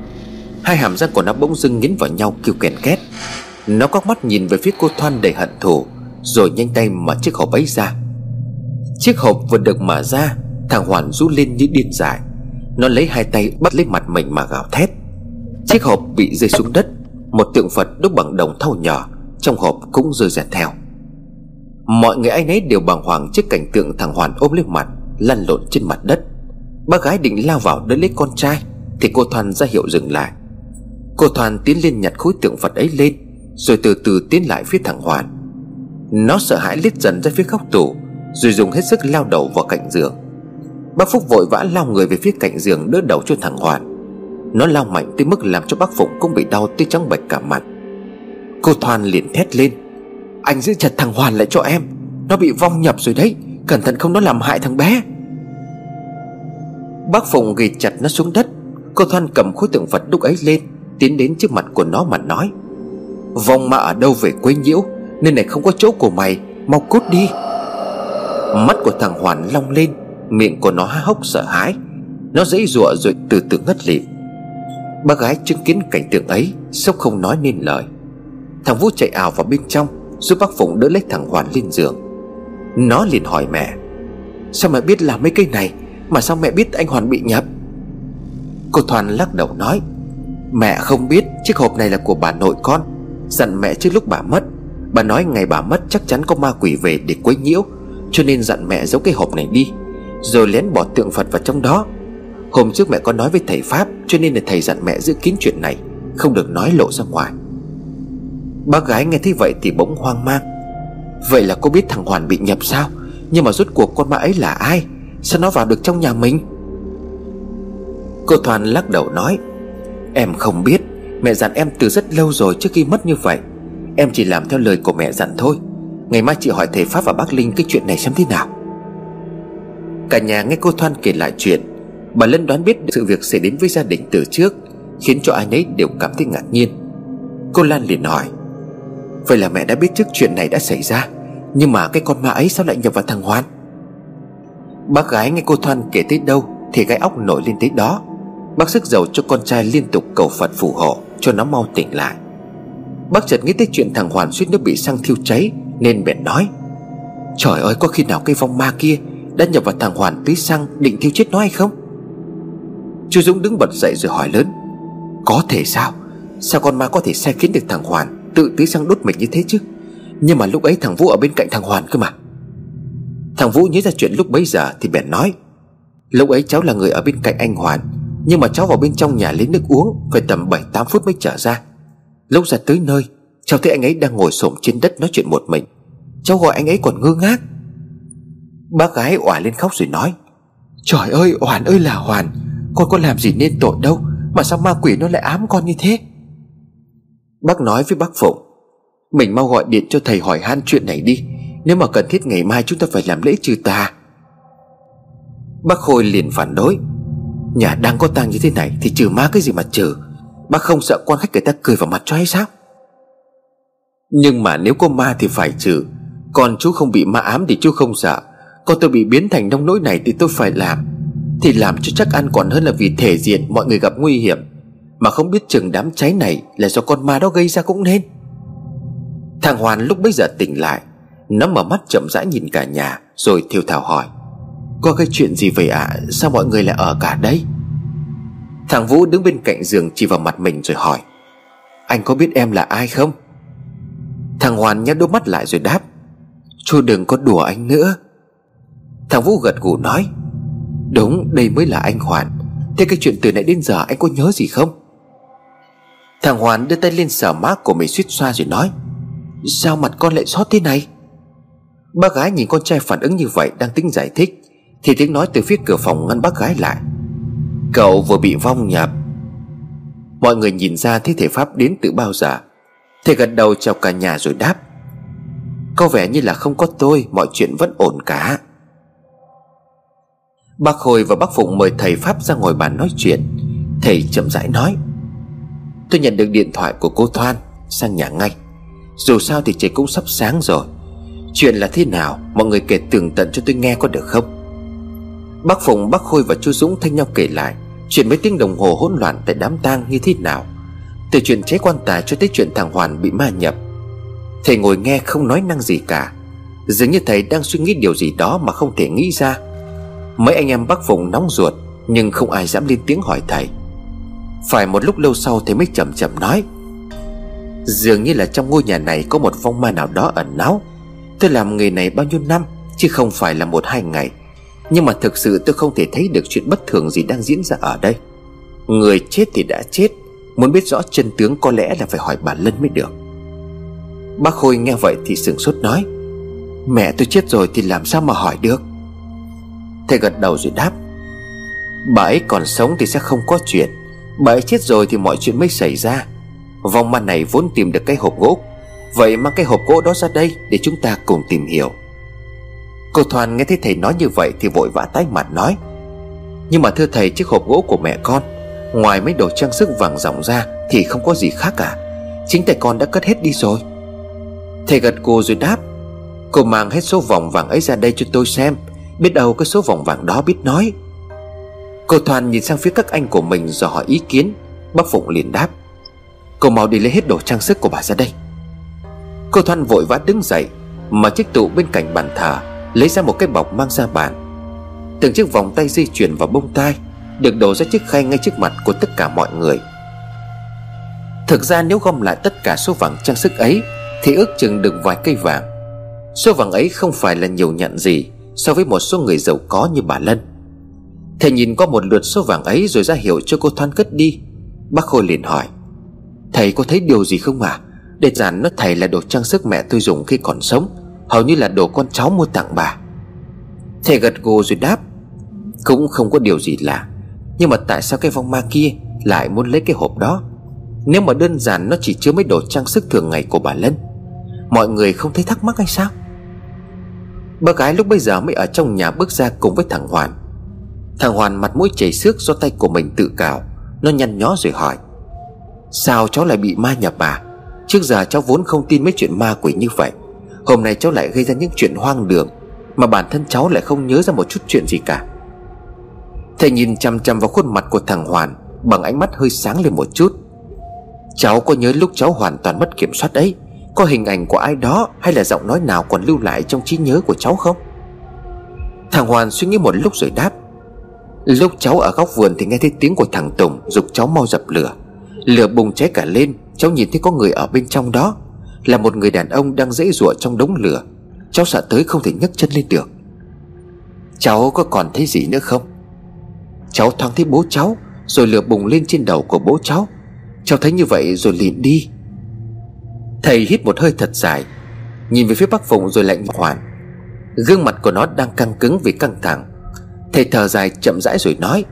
Hai hàm răng của nó bỗng dưng nghiến vào nhau kêu kèn két. Nó có mắt nhìn về phía cô Thoan đầy hận thù, Rồi nhanh tay mở chiếc hộp ấy ra. Chiếc hộp vừa được mở ra, Thằng Hoàn rú lên như điên dại. Nó lấy hai tay bắt lấy mặt mình mà gào thét. Chiếc hộp bị rơi xuống đất, Một tượng Phật đúc bằng đồng thau nhỏ trong hộp cũng rơi rẹt theo. Mọi người ai nấy đều bàng hoàng trước cảnh tượng thằng Hoàn ôm lấy mặt, Lăn lộn trên mặt đất. Bác gái định lao vào đỡ lấy con trai, Thì cô Thoan ra hiệu dừng lại. Cô Thoan tiến lên nhặt khối tượng Phật ấy lên, Rồi từ từ tiến lại phía thằng Hoàn. Nó sợ hãi liếc dần ra phía góc tủ, Rồi dùng hết sức lao đầu vào cạnh giường. Bác Phúc vội vã lao người về phía cạnh giường đỡ đầu cho thằng Hoàn. Nó lao mạnh tới mức làm cho bác Phụng cũng bị đau tới trắng bệch cả mặt. Cô Thoan liền thét lên. Anh giữ chặt thằng Hoàn lại cho em. Nó bị vong nhập rồi đấy. Cẩn thận không nó làm hại thằng bé. Bác Phùng ghi chặt nó xuống đất. Cô Thoan cầm khối tượng Phật đúc ấy lên, Tiến đến trước mặt của nó mà nói. Vong ma ở đâu về quấy nhiễu? Nên này không có chỗ của mày. Mau cút đi. Mắt của thằng Hoàn long lên, Miệng của nó há hốc sợ hãi. Nó dãy rụa rồi từ từ ngất lịm. Bác gái chứng kiến cảnh tượng ấy, Sốc không nói nên lời. Thằng Vũ chạy ảo vào bên trong, Giúp bác Phụng đỡ lấy thằng Hoàn lên giường. Nó liền hỏi mẹ, Sao mẹ biết làm mấy cây này? Mà sao mẹ biết anh Hoàn bị nhập Cô Thoan lắc đầu nói, Mẹ không biết, chiếc hộp này là của bà nội con. Dặn mẹ trước lúc bà mất. Bà nói ngày bà mất chắc chắn có ma quỷ về để quấy nhiễu, Cho nên dặn mẹ giấu cái hộp này đi, Rồi lén bỏ tượng Phật vào trong đó. Hôm trước mẹ có nói với thầy Pháp, Cho nên là thầy dặn mẹ giữ kín chuyện này, Không được nói lộ ra ngoài. Bác gái nghe thấy vậy thì bỗng hoang mang. Vậy là cô biết thằng Hoàn bị nhập sao? Nhưng mà rốt cuộc con ma ấy là ai? Sao nó vào được trong nhà mình? Cô Thoan lắc đầu nói, Em không biết. Mẹ dặn em từ rất lâu rồi trước khi mất như vậy. Em chỉ làm theo lời của mẹ dặn thôi. Ngày mai chị hỏi thầy Pháp và bác Linh cái chuyện này xem thế nào. Cả nhà nghe cô Thoan kể lại chuyện, Bà Lân đoán biết sự việc xảy đến với gia đình từ trước, Khiến cho ai nấy đều cảm thấy ngạc nhiên. Cô Lan liền hỏi Vậy là mẹ đã biết trước chuyện này đã xảy ra. Nhưng mà cái con ma ấy sao lại nhập vào thằng Hoan? Bác gái nghe cô Thoan kể tới đâu Thì gai óc nổi lên tới đó. Bác sức dầu cho con trai liên tục cầu Phật phù hộ Cho nó mau tỉnh lại. Bác chợt nghĩ tới chuyện thằng Hoàn suýt nước bị xăng thiêu cháy Nên bèn nói, Trời ơi, có khi nào cái vong ma kia Đã nhập vào thằng Hoàn tưới xăng định thiêu chết nó hay không? Chú Dũng đứng bật dậy rồi hỏi lớn, Có thể sao? Sao con ma có thể sai khiến được thằng Hoàn Tự tưới xăng đốt mình như thế chứ. Nhưng mà lúc ấy thằng Vũ ở bên cạnh thằng Hoàn cơ mà. Thằng Vũ nhớ ra chuyện lúc bấy giờ Thì bèn nói, Lúc ấy cháu là người ở bên cạnh anh Hoàn, Nhưng mà cháu vào bên trong nhà lấy nước uống Phải tầm 7-8 phút mới trở ra. Lúc ra tới nơi, Cháu thấy anh ấy đang ngồi xổm trên đất nói chuyện một mình. Cháu gọi anh ấy còn ngơ ngác. Bác gái òa lên khóc rồi nói, Trời ơi, Hoàn ơi là Hoàn, Con có làm gì nên tội đâu, Mà sao ma quỷ nó lại ám con như thế? Bác nói với bác Phụng, Mình mau gọi điện cho thầy hỏi han chuyện này đi. Nếu mà cần thiết ngày mai chúng ta phải làm lễ trừ tà. Bác Khôi liền phản đối, Nhà đang có tang như thế này Thì trừ ma cái gì mà trừ? Bác không sợ quan khách người ta cười vào mặt cho hay sao? Nhưng mà nếu có ma thì phải trừ. Còn chú không bị ma ám thì chú không sợ. Còn tôi bị biến thành nông nỗi này thì tôi phải làm. Thì làm cho chắc ăn còn hơn là vì thể diện, mọi người gặp nguy hiểm. Mà không biết chừng đám cháy này Là do con ma đó gây ra cũng nên. Thằng Hoàn lúc bấy giờ tỉnh lại, Nó mở mắt chậm rãi nhìn cả nhà, Rồi thiêu thảo hỏi, Có cái chuyện gì vậy ạ? À? Sao mọi người lại ở cả đây? Thằng Vũ đứng bên cạnh giường chỉ vào mặt mình rồi hỏi, Anh có biết em là ai không? Thằng Hoàn nhắc đôi mắt lại rồi đáp, Chú đừng có đùa anh nữa. Thằng Vũ gật gù nói, Đúng, đây mới là anh Hoàn. Thế cái chuyện từ nãy đến giờ anh có nhớ gì không? Thằng Hoàn đưa tay lên sờ má của mình suýt xoa rồi nói, Sao mặt con lại xót thế này? Bác gái nhìn con trai phản ứng như vậy Đang tính giải thích, Thì tiếng nói từ phía cửa phòng ngăn bác gái lại. Cậu vừa bị vong nhập Mọi người nhìn ra thi thể Pháp đến từ bao giờ. Thầy gật đầu chào cả nhà rồi đáp, Có vẻ như là không có tôi, Mọi chuyện vẫn ổn cả. Bác Khôi và bác Phụng mời thầy Pháp ra ngồi bàn nói chuyện. Thầy chậm rãi nói Tôi nhận được điện thoại của cô Thoan, Sang nhà ngay. Dù sao thì trời cũng sắp sáng rồi. Chuyện là thế nào, Mọi người kể tường tận cho tôi nghe có được không? Bác Phùng bác Khôi và chú Dũng thanh nhau kể lại, Chuyện mấy tiếng đồng hồ hỗn loạn tại đám tang như thế nào. Từ chuyện cháy quan tài cho tới chuyện thằng Hoàn bị ma nhập. Thầy ngồi nghe không nói năng gì cả. Dường như thầy đang suy nghĩ điều gì đó mà không thể nghĩ ra. Mấy anh em bác Phùng nóng ruột, Nhưng không ai dám lên tiếng hỏi thầy. Phải một lúc lâu sau thì mới chậm chậm nói. Dường như là trong ngôi nhà này có một vong ma nào đó ẩn náu. Tôi làm nghề này bao nhiêu năm, Chứ không phải là một hai ngày. Nhưng mà thực sự tôi không thể thấy được chuyện bất thường gì đang diễn ra ở đây. Người chết thì đã chết, Muốn biết rõ chân tướng có lẽ là phải hỏi bà Lân mới được. Bác Khôi nghe vậy thì sửng sốt nói, Mẹ tôi chết rồi thì làm sao mà hỏi được? Thầy gật đầu rồi đáp, Bà ấy còn sống thì sẽ không có chuyện. Bà ấy chết rồi thì mọi chuyện mới xảy ra. Vòng ma này vốn tìm được cái hộp gỗ. Vậy mang cái hộp gỗ đó ra đây Để chúng ta cùng tìm hiểu. Cô Thoan nghe thấy thầy nói như vậy Thì vội vã tái mặt nói. Nhưng mà thưa thầy, chiếc hộp gỗ của mẹ con, Ngoài mấy đồ trang sức vàng ròng ra Thì không có gì khác cả. Chính tay con đã cất hết đi rồi. Thầy gật cô rồi đáp. Cô mang hết số vòng vàng ấy ra đây cho tôi xem. Biết đâu cái số vòng vàng đó biết nói. Cô Thoan nhìn sang phía các anh của mình rồi hỏi ý kiến. Bác Phụng liền đáp Cô mau đi lấy hết đồ trang sức của bà ra đây. Cô Thoan vội vã đứng dậy Mà chiếc tủ bên cạnh bàn thờ, Lấy ra một cái bọc mang ra bàn. Từng chiếc vòng tay di chuyển vào bông tai, Được đổ ra chiếc khay ngay trước mặt của tất cả mọi người. Thực ra nếu gom lại tất cả số vàng trang sức ấy, Thì ước chừng được vài cây vàng. Số vàng ấy không phải là nhiều nhận gì So với một số người giàu có như bà Lân. Thầy nhìn qua một lượt số vàng ấy Rồi ra hiệu cho cô Thoan cất đi. Bác Khôi liền hỏi, Thầy có thấy điều gì không à Đơn giản nó thầy là đồ trang sức mẹ tôi dùng khi còn sống, Hầu như là đồ con cháu mua tặng bà. Thầy gật gù rồi đáp, Cũng không có điều gì lạ, Nhưng mà tại sao cái vong ma kia Lại muốn lấy cái hộp đó? Nếu mà đơn giản nó chỉ chứa mấy đồ trang sức thường ngày của bà Lân, Mọi người không thấy thắc mắc hay sao? Bác gái lúc bây giờ mới ở trong nhà bước ra cùng với thằng Hoàn. Thằng Hoàn mặt mũi chảy xước do tay của mình tự cào. Nó nhăn nhó rồi hỏi, Sao cháu lại bị ma nhập à Trước giờ cháu vốn không tin mấy chuyện ma quỷ như vậy. Hôm nay cháu lại gây ra những chuyện hoang đường Mà bản thân cháu lại không nhớ ra một chút chuyện gì cả. Thầy nhìn chăm chăm vào khuôn mặt của thằng Hoàn, Bằng ánh mắt hơi sáng lên một chút. Cháu có nhớ lúc cháu hoàn toàn mất kiểm soát ấy, Có hình ảnh của ai đó Hay là giọng nói nào còn lưu lại trong trí nhớ của cháu không? Thằng Hoàn suy nghĩ một lúc rồi đáp Lúc cháu ở góc vườn thì nghe thấy tiếng của thằng Tùng, Dục cháu mau dập lửa. Lửa bùng cháy cả lên, Cháu nhìn thấy có người ở bên trong đó. Là một người đàn ông đang dãy ruộng trong đống lửa. Cháu sợ tới không thể nhấc chân lên được. Cháu có còn thấy gì nữa không? Cháu thoáng thấy bố cháu, Rồi lửa bùng lên trên đầu của bố cháu. Cháu thấy như vậy rồi liền đi. Thầy hít một hơi thật dài, Nhìn về phía bác Phụng rồi lạnh hoàn Gương mặt của nó đang căng cứng vì căng thẳng. Thầy thở dài chậm rãi rồi nói,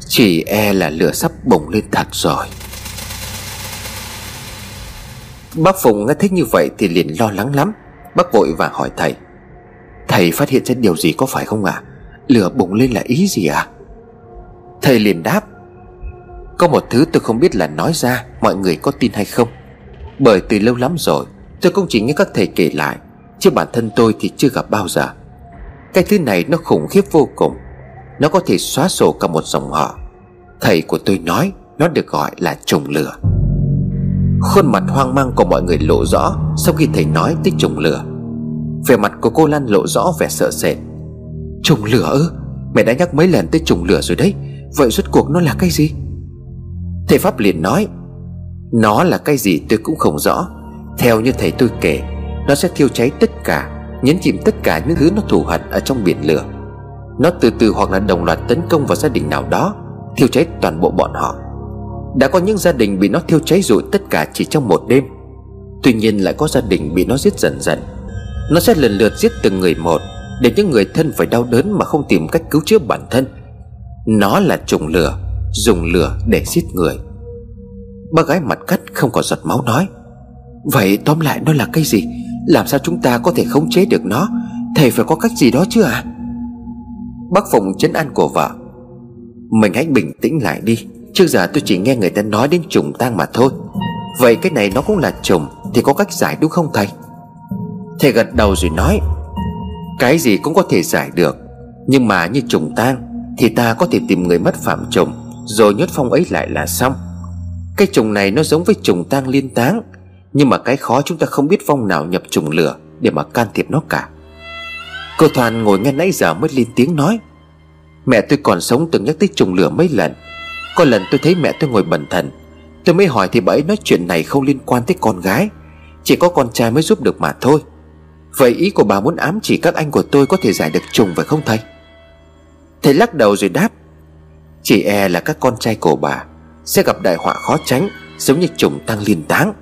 Chỉ e là lửa sắp bùng lên thật rồi. Bác phùng nghe thấy như vậy thì liền lo lắng lắm. Bác vội vàng hỏi thầy Thầy phát hiện ra điều gì có phải không ạ? À? Lửa bùng lên là ý gì à Thầy liền đáp, Có một thứ tôi không biết là nói ra, Mọi người có tin hay không? Bởi từ lâu lắm rồi, Tôi cũng chỉ nghe các thầy kể lại, Chứ bản thân tôi thì chưa gặp bao giờ. Cái thứ này nó khủng khiếp vô cùng. Nó có thể xóa sổ cả một dòng họ. Thầy của tôi nói Nó được gọi là trùng lửa. Khuôn mặt hoang mang của mọi người lộ rõ Sau khi thầy nói tới trùng lửa. Vẻ mặt của cô Lan lộ rõ vẻ sợ sệt. Trùng lửa ư? Mẹ đã nhắc mấy lần tới trùng lửa rồi đấy. Vậy rốt cuộc nó là cái gì? Thầy Pháp liền nói, Nó là cái gì tôi cũng không rõ. Theo như thầy tôi kể, Nó sẽ thiêu cháy tất cả Nhấn chìm tất cả những thứ nó thù hận ở trong biển lửa. Nó từ từ hoặc là đồng loạt tấn công vào gia đình nào đó, Thiêu cháy toàn bộ bọn họ. Đã có những gia đình bị nó thiêu cháy rồi tất cả chỉ trong một đêm. Tuy nhiên lại có gia đình bị nó giết dần dần. Nó sẽ lần lượt giết từng người một, Để những người thân phải đau đớn mà không tìm cách cứu chữa bản thân. Nó là trùng lửa, Dùng lửa để giết người. Bác gái mặt cắt không còn giọt máu nói, Vậy tóm lại nó là cái gì? Làm sao chúng ta có thể khống chế được nó? Thầy phải có cách gì đó chứ à Bác Phụng chấn an của vợ. Mình hãy bình tĩnh lại đi. Trước giờ tôi chỉ nghe người ta nói đến trùng tang mà thôi. Vậy cái này nó cũng là trùng, Thì có cách giải đúng không thầy? Thầy gật đầu rồi nói, Cái gì cũng có thể giải được, Nhưng mà như trùng tang Thì ta có thể tìm người mất phạm trùng, Rồi nhốt phong ấy lại là xong. Cái trùng này nó giống với trùng tang liên táng nhưng mà cái khó chúng ta không biết vong nào nhập trùng lửa Để mà can thiệp nó cả. Cô Thoàn ngồi nghe nãy giờ mới lên tiếng nói, Mẹ tôi còn sống từng nhắc tới trùng lửa mấy lần. Có lần tôi thấy mẹ tôi ngồi bần thần. Tôi mới hỏi thì bà ấy nói chuyện này không liên quan tới con gái. Chỉ có con trai mới giúp được mà thôi. Vậy ý của bà muốn ám chỉ các anh của tôi có thể giải được trùng phải không thầy? Thầy lắc đầu rồi đáp, Chỉ e là các con trai của bà Sẽ gặp đại họa khó tránh, Giống như trùng tăng liên táng.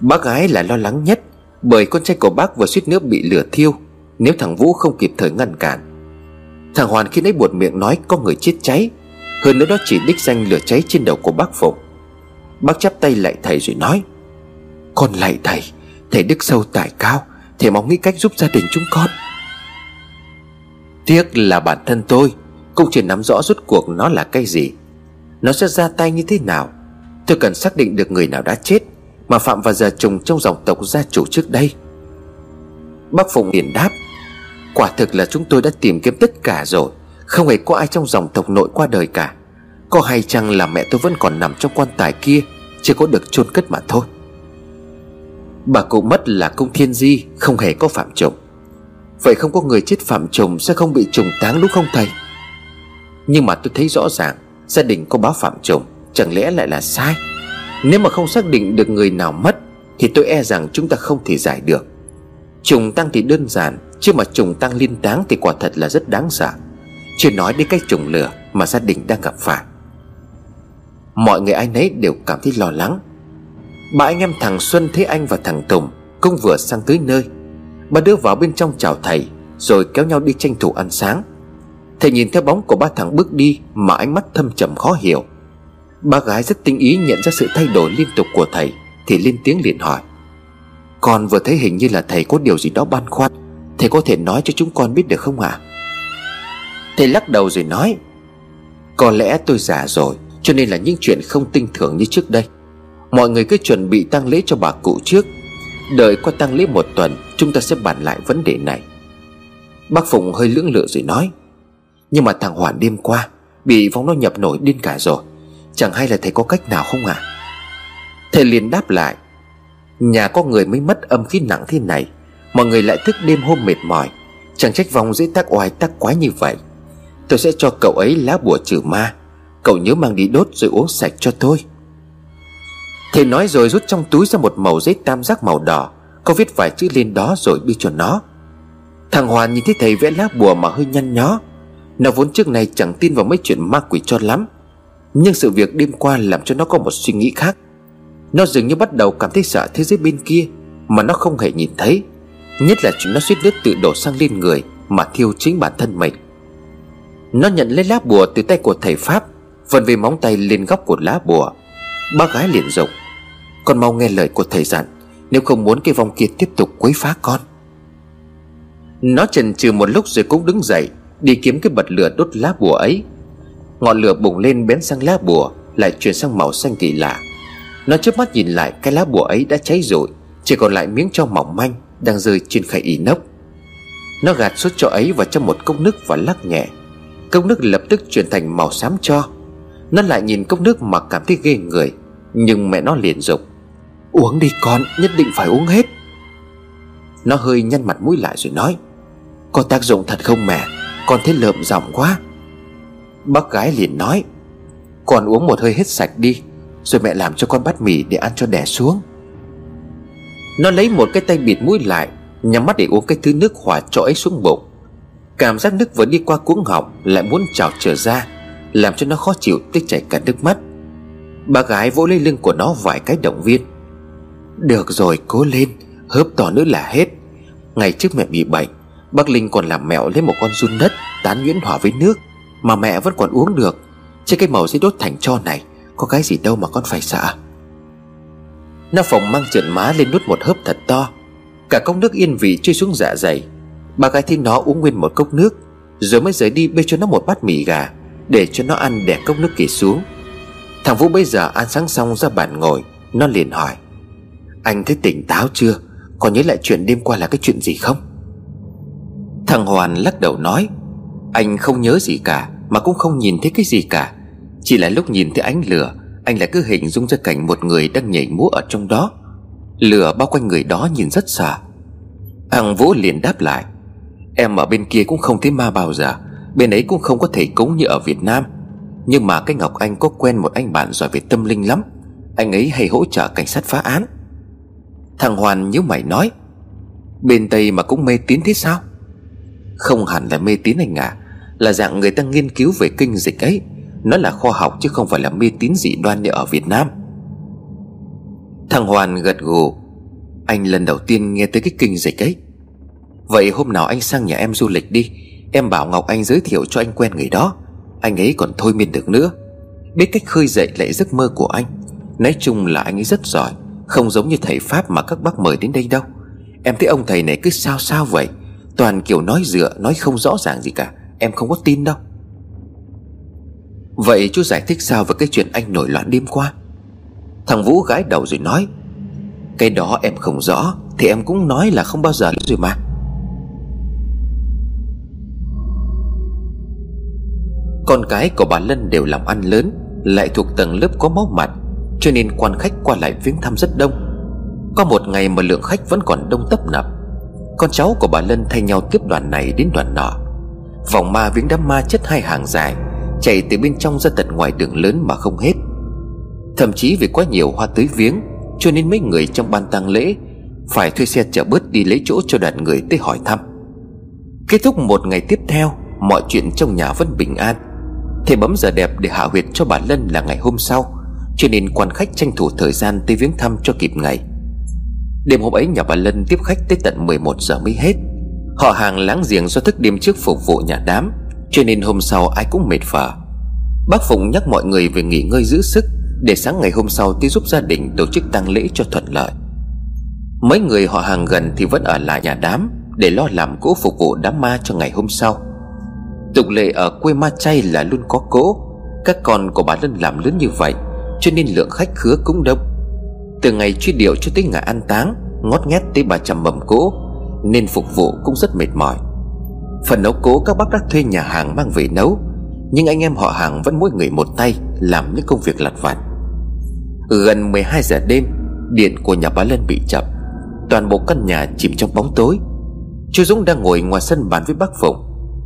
Bác gái là lo lắng nhất, Bởi con trai của bác vừa suýt nữa bị lửa thiêu, Nếu thằng Vũ không kịp thời ngăn cản. Thằng Hoàn khi nấy buột miệng nói có người chết cháy, Hơn nữa đó chỉ đích danh lửa cháy trên đầu của bác Phụng. Bác chắp tay lại thầy rồi nói, Con lại thầy Thầy đức sâu tài cao, Thầy mong nghĩ cách giúp gia đình chúng con. Tiếc là bản thân tôi, Cũng chưa nắm rõ rốt cuộc nó là cái gì. Nó sẽ ra tay như thế nào? Tôi cần xác định được người nào đã chết mà phạm vào gia trùng trong dòng tộc gia chủ trước đây. Bác Phụng liền đáp, Quả thực là chúng tôi đã tìm kiếm tất cả rồi, Không hề có ai trong dòng tộc nội qua đời cả. Có hay chăng là mẹ tôi vẫn còn nằm trong quan tài kia, Chưa có được chôn cất mà thôi? Bà cụ mất là công thiên di, Không hề có phạm trùng. Vậy không có người chết phạm trùng Sẽ không bị trùng táng đúng không thầy? Nhưng mà tôi thấy rõ ràng, Gia đình có báo phạm trùng Chẳng lẽ lại là sai? Nếu mà không xác định được người nào mất, Thì tôi e rằng chúng ta không thể giải được. Trùng tăng thì đơn giản, Chứ mà trùng tăng liên táng thì quả thật là rất đáng sợ. Chưa nói đến cái trùng lửa Mà gia đình đang gặp phải. Mọi người ai nấy đều cảm thấy lo lắng. Ba anh em thằng Xuân thấy anh và thằng Tùng Cũng vừa sang tới nơi. Ba đưa vào bên trong chào thầy, Rồi kéo nhau đi tranh thủ ăn sáng. Thầy nhìn theo bóng của ba thằng bước đi Mà ánh mắt thâm trầm khó hiểu. Ba gái rất tinh ý nhận ra sự thay đổi liên tục của thầy, Thì lên tiếng liền hỏi. Con vừa thấy hình như là thầy có điều gì đó băn khoăn, Thầy có thể nói cho chúng con biết được không ạ? À? Thầy lắc đầu rồi nói. Có lẽ tôi già rồi, Cho nên là những chuyện không tinh thường như trước đây. Mọi người cứ chuẩn bị tang lễ cho bà cụ trước. Đợi qua tang lễ một tuần, Chúng ta sẽ bàn lại vấn đề này. Bác Phụng hơi lưỡng lự rồi nói. Nhưng mà thằng Hoàn đêm qua, Bị vong nó nhập nổi điên cả rồi. Chẳng hay là thầy có cách nào không à Thầy liền đáp lại, Nhà có người mới mất âm khí nặng thế này Mọi người lại thức đêm hôm mệt mỏi, Chẳng trách vòng dễ tác oai tác quái như vậy. Tôi sẽ cho cậu ấy lá bùa trừ ma, Cậu nhớ mang đi đốt rồi uống sạch cho tôi. Thầy nói rồi rút trong túi ra một màu giấy tam giác màu đỏ, Có viết vài chữ lên đó rồi đưa cho nó. Thằng Hoàn nhìn thấy thầy vẽ lá bùa mà hơi nhăn nhó, Nó vốn trước này chẳng tin vào mấy chuyện ma quỷ cho lắm. Nhưng sự việc đêm qua làm cho nó có một suy nghĩ khác. Nó dường như bắt đầu cảm thấy sợ thế giới bên kia, Mà nó không hề nhìn thấy. Nhất là chúng nó suýt nước tự đổ sang lên người Mà thiêu chính bản thân mình. Nó nhận lấy lá bùa từ tay của thầy Pháp, Vần về móng tay lên góc của lá bùa. Bác gái liền rộng, Con mau nghe lời của thầy dặn, Nếu không muốn cái vong kia tiếp tục quấy phá con. Nó chần chừ một lúc rồi cũng đứng dậy, Đi kiếm cái bật lửa đốt lá bùa ấy. Ngọn lửa bùng lên bén sang lá bùa, Lại chuyển sang màu xanh kỳ lạ. Nó chớp mắt nhìn lại, cái lá bùa ấy đã cháy rồi, Chỉ còn lại miếng cho mỏng manh Đang rơi trên khay inox. Nó gạt suốt cho ấy vào trong một cốc nước và lắc nhẹ. Cốc nước lập tức chuyển thành màu xám cho. Nó lại nhìn cốc nước mà cảm thấy ghê người, Nhưng mẹ nó liền dục Uống đi con, nhất định phải uống hết. Nó hơi nhăn mặt mũi lại rồi nói, Có tác dụng thật không mẹ? Con thấy lợm giọng quá. Bác gái liền nói, Con uống một hơi hết sạch đi, Rồi mẹ làm cho con bát mì để ăn cho đẻ xuống. Nó lấy một cái tay bịt mũi lại, Nhắm mắt để uống cái thứ nước hỏa cho ấy xuống bụng. Cảm giác nước vừa đi qua cuống họng Lại muốn trào trở ra, Làm cho nó khó chịu tới chảy cả nước mắt. Bà gái vỗ lấy lưng của nó vài cái động viên. Được rồi, cố lên, Hớp tỏ nữa là hết. Ngày trước mẹ bị bệnh, Bác Linh còn làm mẹo lấy một con run đất Tán nhuyễn hỏa với nước. Mà mẹ vẫn còn uống được. Trên cái màu giấy đốt thành cho này, Có cái gì đâu mà con phải sợ. Na phòng mang trượt má lên nuốt một hớp thật to. Cả cốc nước yên vị trôi xuống dạ dày. Bà gái thấy nó uống nguyên một cốc nước, Rồi mới rời đi bê cho nó một bát mì gà, Để cho nó ăn đẻ cốc nước kia xuống. Thằng Vũ bây giờ ăn sáng xong ra bàn ngồi, Nó liền hỏi, Anh thấy tỉnh táo chưa? Còn nhớ lại chuyện đêm qua là cái chuyện gì không? Thằng Hoàn lắc đầu nói, Anh không nhớ gì cả. Mà cũng không nhìn thấy cái gì cả. Chỉ là lúc nhìn thấy ánh lửa, Anh lại cứ hình dung ra cảnh một người đang nhảy múa ở trong đó. Lửa bao quanh người đó nhìn rất sợ. Hằng Vũ liền đáp lại, Em ở bên kia cũng không thấy ma bao giờ, Bên ấy cũng không có thể cúng như ở Việt Nam. Nhưng mà cái Ngọc Anh có quen một anh bạn giỏi về tâm linh lắm, Anh ấy hay hỗ trợ cảnh sát phá án. Thằng Hoàn nhíu mày nói, Bên Tây mà cũng mê tín thế sao? Không hẳn là mê tín anh à là dạng người ta nghiên cứu về kinh dịch ấy. Nó là khoa học chứ không phải là mê tín dị đoan như ở Việt Nam. Thằng Hoàn gật gù. Anh lần đầu tiên nghe tới cái kinh dịch ấy. Vậy hôm nào anh sang nhà em du lịch đi. Em bảo Ngọc Anh giới thiệu cho anh quen người đó. Anh ấy còn thôi miên được nữa. Biết cách khơi dậy lại giấc mơ của anh. Nói chung là anh ấy rất giỏi. Không giống như thầy Pháp mà các bác mời đến đây đâu. Em thấy ông thầy này cứ sao sao vậy. Toàn kiểu nói dựa, Nói không rõ ràng gì cả. Em không có tin đâu. Vậy chú giải thích sao về cái chuyện anh nổi loạn đêm qua? Thằng Vũ gái đầu rồi nói, Cái đó em không rõ, Thì em cũng nói là không bao giờ rồi mà. Con cái của bà Lân đều làm ăn lớn, Lại thuộc tầng lớp có máu mặt Cho nên quan khách qua lại viếng thăm rất đông. Có một ngày mà lượng khách vẫn còn đông tấp nập. Con cháu của bà Lân thay nhau tiếp đoàn này đến đoàn nọ. Vòng ma viếng đám ma chất hai hàng dài, Chạy từ bên trong ra tận ngoài đường lớn mà không hết. Thậm chí vì quá nhiều hoa tới viếng, Cho nên mấy người trong ban tang lễ Phải thuê xe chở bớt đi lấy chỗ cho đoàn người tới hỏi thăm. Kết thúc một ngày tiếp theo, Mọi chuyện trong nhà vẫn bình an. Thầy bấm giờ đẹp để hạ huyệt cho bà Lân là ngày hôm sau, Cho nên quan khách tranh thủ thời gian tới viếng thăm cho kịp ngày. Đêm hôm ấy, nhà bà Lân tiếp khách tới tận 11 giờ mới hết. Họ hàng láng giềng do thức đêm trước phục vụ nhà đám, Cho nên hôm sau ai cũng mệt phở Bác Phụng nhắc mọi người về nghỉ ngơi giữ sức, Để sáng ngày hôm sau tới giúp gia đình tổ chức tang lễ cho thuận lợi. Mấy người họ hàng gần thì vẫn ở lại nhà đám, Để lo làm cỗ phục vụ đám ma cho ngày hôm sau. Tục lệ ở quê ma chay là luôn có cỗ Các con của bà Lân làm lớn như vậy, Cho nên lượng khách khứa cũng đông. Từ ngày truy điệu cho tới ngày an táng, Ngót nghét tới bà chầm mầm cỗ nên phục vụ cũng rất mệt mỏi. Phần nấu cố các bác đã thuê nhà hàng mang về nấu, Nhưng anh em họ hàng vẫn mỗi người một tay Làm những công việc lặt vặt. Gần 12 giờ đêm, Điện của nhà bà Lân bị chập. Toàn bộ căn nhà chìm trong bóng tối. Chú Dũng đang ngồi ngoài sân bàn với bác Phụng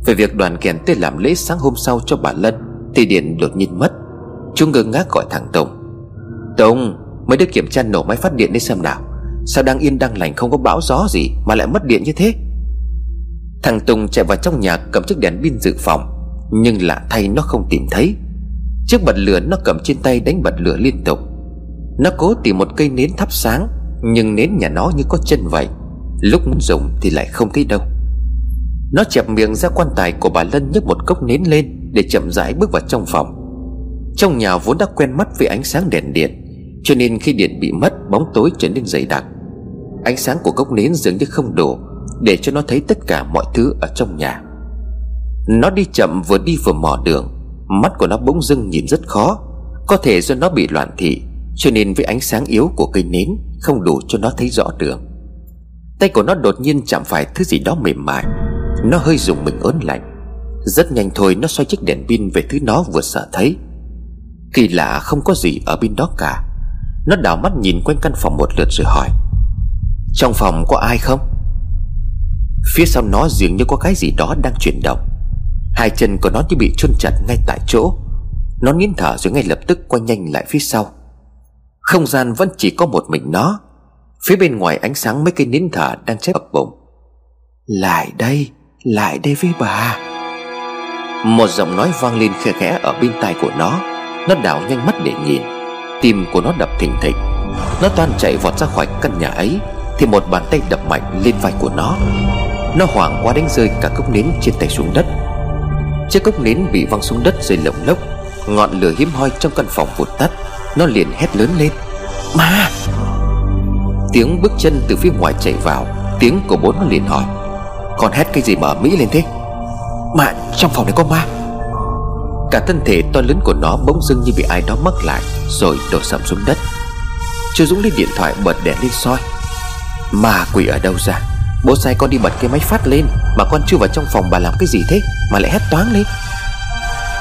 về việc đoàn kèn tới làm lễ sáng hôm sau cho bà Lân Thì điện đột nhiên mất. Chú ngơ ngác gọi thằng Tùng. Tùng Mới được kiểm tra nổ máy phát điện đi xem nào. Sao đang yên đang lành không có bão gió gì Mà lại mất điện như thế? Thằng Tùng chạy vào trong nhà cầm chiếc đèn pin dự phòng, Nhưng lạ thay nó không tìm thấy. Chiếc bật lửa nó cầm trên tay đánh bật lửa liên tục. Nó cố tìm một cây nến thắp sáng, Nhưng nến nhà nó như có chân vậy, Lúc muốn dùng thì lại không thấy đâu. Nó chẹp miệng ra quan tài của bà Lân nhấc một cốc nến lên Để chậm rãi bước vào trong phòng. Trong nhà vốn đã quen mắt với ánh sáng đèn điện cho nên khi điện bị mất, Bóng tối trở nên dày đặc. Ánh sáng của cốc nến dường như không đủ Để cho nó thấy tất cả mọi thứ ở trong nhà. Nó đi chậm vừa đi vừa mò đường. Mắt của nó bỗng dưng nhìn rất khó, Có thể do nó bị loạn thị, Cho nên với ánh sáng yếu của cây nến, Không đủ cho nó thấy rõ đường. Tay của nó đột nhiên chạm phải thứ gì đó mềm mại. Nó hơi dùng mình ớn lạnh. Rất nhanh thôi, nó xoay chiếc đèn pin về thứ nó vừa sợ thấy. Kỳ lạ không có gì ở bên đó cả. Nó đảo mắt nhìn quanh căn phòng một lượt rồi hỏi, Trong phòng có ai không? Phía sau nó dường như có cái gì đó đang chuyển động. Hai chân của nó như bị chôn chặt ngay tại chỗ. Nó nín thở rồi ngay lập tức quay nhanh lại phía sau. Không gian vẫn chỉ có một mình nó. Phía bên ngoài ánh sáng mấy cây nín thở đang cháy bập bùng Lại đây Lại đây với bà. Một giọng nói vang lên khe khẽ ở bên tai của nó. Nó đảo nhanh mắt để nhìn. Tim của nó đập thình thịch. Nó toan chạy vọt ra khỏi căn nhà ấy, Thì một bàn tay đập mạnh lên vai của nó. Nó hoảng quá đánh rơi cả cốc nến trên tay xuống đất. Chiếc cốc nến bị văng xuống đất rơi lồng lốc, Ngọn lửa hiếm hoi trong căn phòng vụt tắt, Nó liền hét lớn lên. Ma! Tiếng bước chân từ phía ngoài chạy vào, Tiếng của bố nó liền hỏi. Con hét cái gì mà Mỹ lên thế? Mà trong phòng này có ma. Cả thân thể to lớn của nó bỗng dưng như bị ai đó mắc lại, Rồi đổ sầm xuống đất. Chú Dũng lấy điện thoại bật đèn lên soi. Mà quỷ ở đâu ra? Bố sai con đi bật cái máy phát lên. Mà con chưa vào trong phòng bà làm cái gì thế? Mà lại hét toáng lên.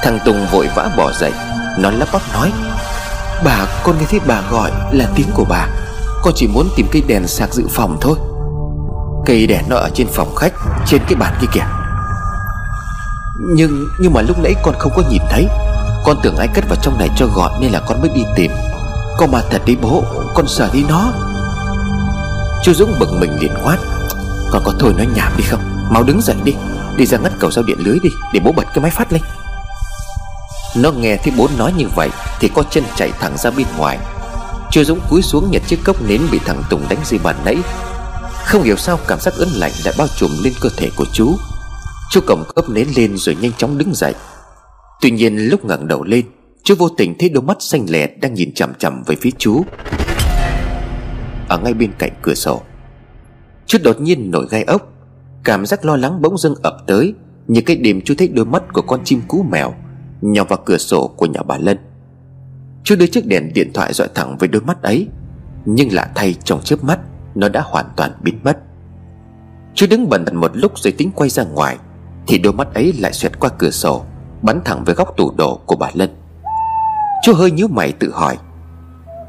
Thằng Tùng vội vã bỏ dậy. Nó lắp bắp nói, Bà, con nghe thấy bà gọi là tiếng của bà. Con chỉ muốn tìm cây đèn sạc dự phòng thôi. Cây đèn nó ở trên phòng khách, Trên cái bàn kia kìa. Nhưng nhưng mà lúc nãy con không có nhìn thấy. Con tưởng ai cất vào trong này cho gọn Nên là con mới đi tìm. Con mà thật đi bố, Con sợ đi nó. Chú Dũng bực mình liền quát. Con có thôi nói nhảm đi không? Mau đứng dậy đi. Đi ra ngắt cầu giao điện lưới đi, Để bố bật cái máy phát lên. Nó nghe thấy bố nói như vậy Thì có chân chạy thẳng ra bên ngoài. Chú Dũng cúi xuống nhặt chiếc cốc nến Bị thằng Tùng đánh dưới bàn nãy. Không hiểu sao cảm giác ớn lạnh đã bao trùm lên cơ thể của chú. Chú cổng ấp nến lên rồi nhanh chóng đứng dậy. Tuy nhiên lúc ngẩng đầu lên, Chú vô tình thấy đôi mắt xanh lè Đang nhìn chằm chằm về phía chú. Ở ngay bên cạnh cửa sổ, Chú đột nhiên nổi gai ốc. Cảm giác lo lắng bỗng dưng ập tới. Như cái đêm chú thấy đôi mắt của con chim cú mèo Nhào vào cửa sổ của nhà bà Lân. Chú đưa chiếc đèn điện thoại dọi thẳng với đôi mắt ấy, Nhưng lạ thay trong chớp mắt, Nó đã hoàn toàn biến mất. Chú đứng bần một lúc rồi tính quay ra ngoài. Thì đôi mắt ấy lại xoẹt qua cửa sổ, Bắn thẳng về góc tủ đồ của bà Lân. Chú hơi nhíu mày tự hỏi,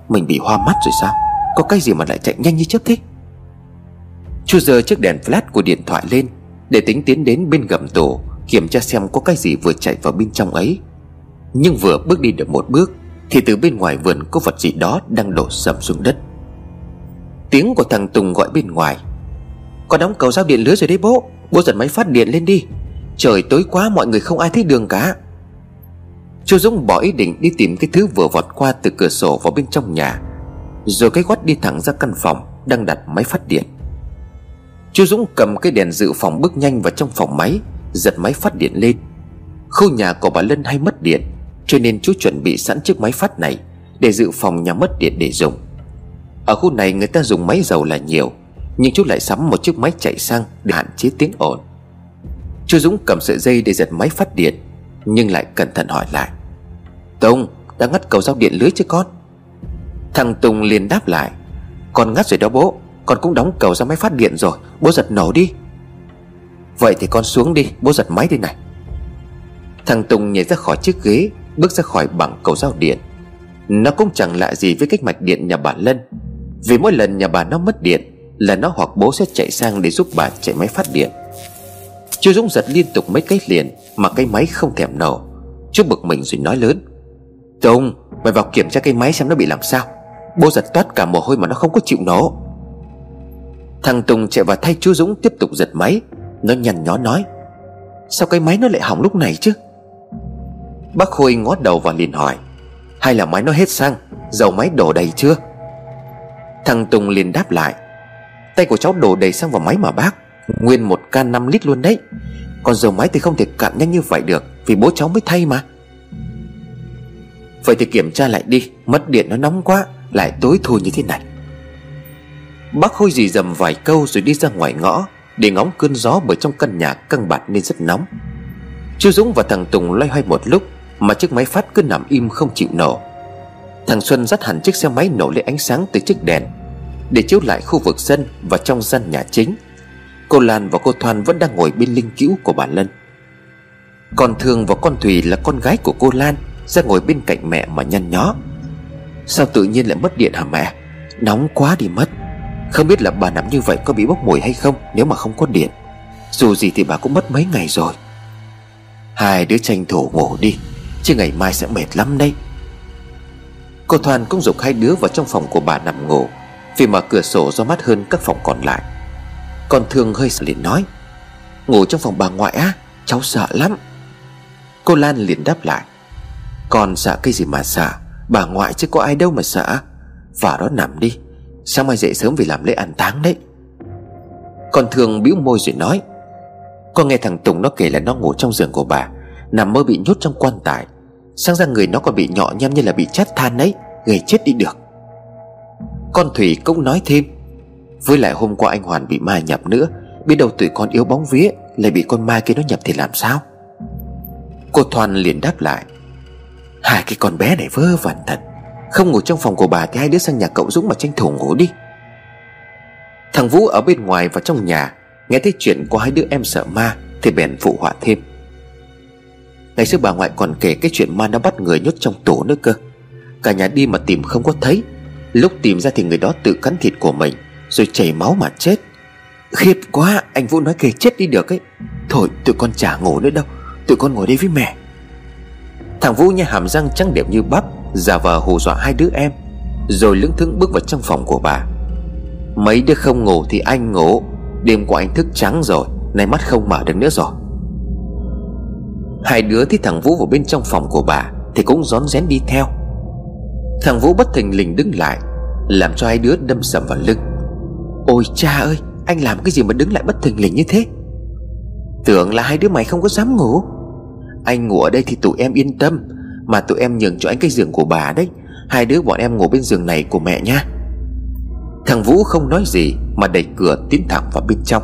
Mình bị hoa mắt rồi sao? Có cái gì mà lại chạy nhanh như chớp thế? Chú giơ chiếc đèn flash của điện thoại lên Để tính tiến đến bên gầm tủ, Kiểm tra xem có cái gì vừa chạy vào bên trong ấy. Nhưng vừa bước đi được một bước, Thì từ bên ngoài vườn có vật gì đó Đang đổ sầm xuống đất. Tiếng của thằng Tùng gọi bên ngoài, Có đóng cầu giao điện lưới rồi đấy bố Bố giật máy phát điện lên đi. Trời tối quá mọi người không ai thấy đường cả. Chú Dũng bỏ ý định đi tìm cái thứ vừa vọt qua từ cửa sổ vào bên trong nhà, Rồi cái gót đi thẳng ra căn phòng Đang đặt máy phát điện. Chú Dũng cầm cái đèn dự phòng bước nhanh vào trong phòng máy, Giật máy phát điện lên. Khu nhà của bà Lân hay mất điện, Cho nên chú chuẩn bị sẵn chiếc máy phát này Để dự phòng nhà mất điện để dùng. Ở khu này người ta dùng máy dầu là nhiều, Nhưng chú lại sắm một chiếc máy chạy xăng Để hạn chế tiếng ồn. Chú Dũng cầm sợi dây để giật máy phát điện, Nhưng lại cẩn thận hỏi lại. Tùng đã ngắt cầu giao điện lưới chứ con? Thằng Tùng liền đáp lại. Con ngắt rồi đó bố, Con cũng đóng cầu ra máy phát điện rồi, Bố giật nổ đi. Vậy thì con xuống đi, Bố giật máy đi này. Thằng Tùng nhảy ra khỏi chiếc ghế, Bước ra khỏi bằng cầu giao điện. Nó cũng chẳng lạ gì với cách mạch điện nhà bà Lân, Vì mỗi lần nhà bà nó mất điện Là nó hoặc bố sẽ chạy sang để giúp bà chạy máy phát điện. Chú Dũng giật liên tục mấy cái liền Mà cái máy không thèm nổ. Chú bực mình rồi nói lớn. Tùng, Mày vào kiểm tra cái máy xem nó bị làm sao. Bố giật toát cả mồ hôi mà nó không có chịu nổ. Thằng Tùng chạy vào thay chú Dũng tiếp tục giật máy. Nó nhăn nhó nói, Sao cái máy nó lại hỏng lúc này chứ? Bác Khôi ngó đầu vào liền hỏi, Hay là máy nó hết xăng, Dầu máy đổ đầy chưa? Thằng Tùng liền đáp lại, Tay của cháu đổ đầy xăng vào máy mà bác. Nguyên một can 5 lít luôn đấy. Còn dầu máy thì không thể cạn nhanh như vậy được, Vì bố cháu mới thay mà. Vậy thì kiểm tra lại đi, Mất điện nó nóng quá, Lại tối thui như thế này. Bác Khôi dì dầm vài câu rồi đi ra ngoài ngõ, Để ngóng cơn gió bởi trong căn nhà căng bạt nên rất nóng. Chú Dũng và thằng Tùng loay hoay một lúc, Mà chiếc máy phát cứ nằm im không chịu nổ. Thằng Xuân dắt hẳn chiếc xe máy nổ lên ánh sáng từ chiếc đèn, Để chiếu lại khu vực sân và trong gian nhà chính. Cô Lan và cô Thoan vẫn đang ngồi bên linh cữu của bà Lân. Con Thương và con Thùy là con gái của cô Lan Ra ngồi bên cạnh mẹ mà nhăn nhó. Sao tự nhiên lại mất điện hả mẹ? Nóng quá đi mất. Không biết là bà nằm như vậy có bị bốc mùi hay không Nếu mà không có điện. Dù gì thì bà cũng mất mấy ngày rồi. Hai đứa tranh thủ ngủ đi, Chứ ngày mai sẽ mệt lắm đấy. Cô Thoan cũng dục hai đứa vào trong phòng của bà nằm ngủ, Vì mở cửa sổ do mát hơn các phòng còn lại. Con Thương hơi sợ liền nói, Ngủ trong phòng bà ngoại á, Cháu sợ lắm. Cô Lan liền đáp lại, Con sợ cái gì mà sợ? Bà ngoại chứ có ai đâu mà sợ. Vào đó nằm đi, Sáng mai dậy sớm vì làm lễ an táng đấy. Con Thương bĩu môi rồi nói, Con nghe thằng Tùng nó kể là nó ngủ trong giường của bà, Nằm mơ bị nhốt trong quan tài. Sáng ra người nó còn bị nhọ nhem như là bị chát than ấy Gây chết đi được. Con Thủy cũng nói thêm với lại hôm qua anh Hoàn bị ma nhập nữa, Biết đâu tụi con yếu bóng vía, Lại bị con ma kia nó nhập thì làm sao? Cô Thoan liền đáp lại. Hai cái con bé này vơ vẩn thật. Không ngủ trong phòng của bà Thì hai đứa sang nhà cậu Dũng mà tranh thủ ngủ đi. Thằng Vũ ở bên ngoài và trong nhà, Nghe thấy chuyện của hai đứa em sợ ma, Thì bèn phụ họa thêm. Ngày xưa bà ngoại còn kể cái chuyện ma nó bắt người nhốt trong tủ nữa cơ. Cả nhà đi mà tìm không có thấy. Lúc tìm ra thì người đó tự cắn thịt của mình. Rồi chảy máu mà chết. Khiếp quá, anh Vũ nói kể chết đi được ấy. Thôi, tụi con chả ngủ nữa đâu, Tụi con ngồi đây với mẹ. Thằng Vũ nha hàm răng trắng đẹp như bắp, Giả vờ hù dọa hai đứa em, Rồi lững thững bước vào trong phòng của bà. Mấy đứa không ngủ thì anh ngủ, Đêm của anh thức trắng rồi, Nay mắt không mở được nữa rồi. Hai đứa thấy thằng Vũ vào bên trong phòng của bà Thì cũng rón rén đi theo. Thằng Vũ bất thình lình đứng lại, Làm cho hai đứa đâm sầm vào lưng. Ôi cha ơi, Anh làm cái gì mà đứng lại bất thình lình như thế? Tưởng là hai đứa mày không có dám ngủ. Anh ngủ ở đây thì tụi em yên tâm, Mà tụi em nhường cho anh cái giường của bà đấy. Hai đứa bọn em ngủ bên giường này của mẹ nha. Thằng Vũ không nói gì Mà đẩy cửa tiến thẳng vào bên trong.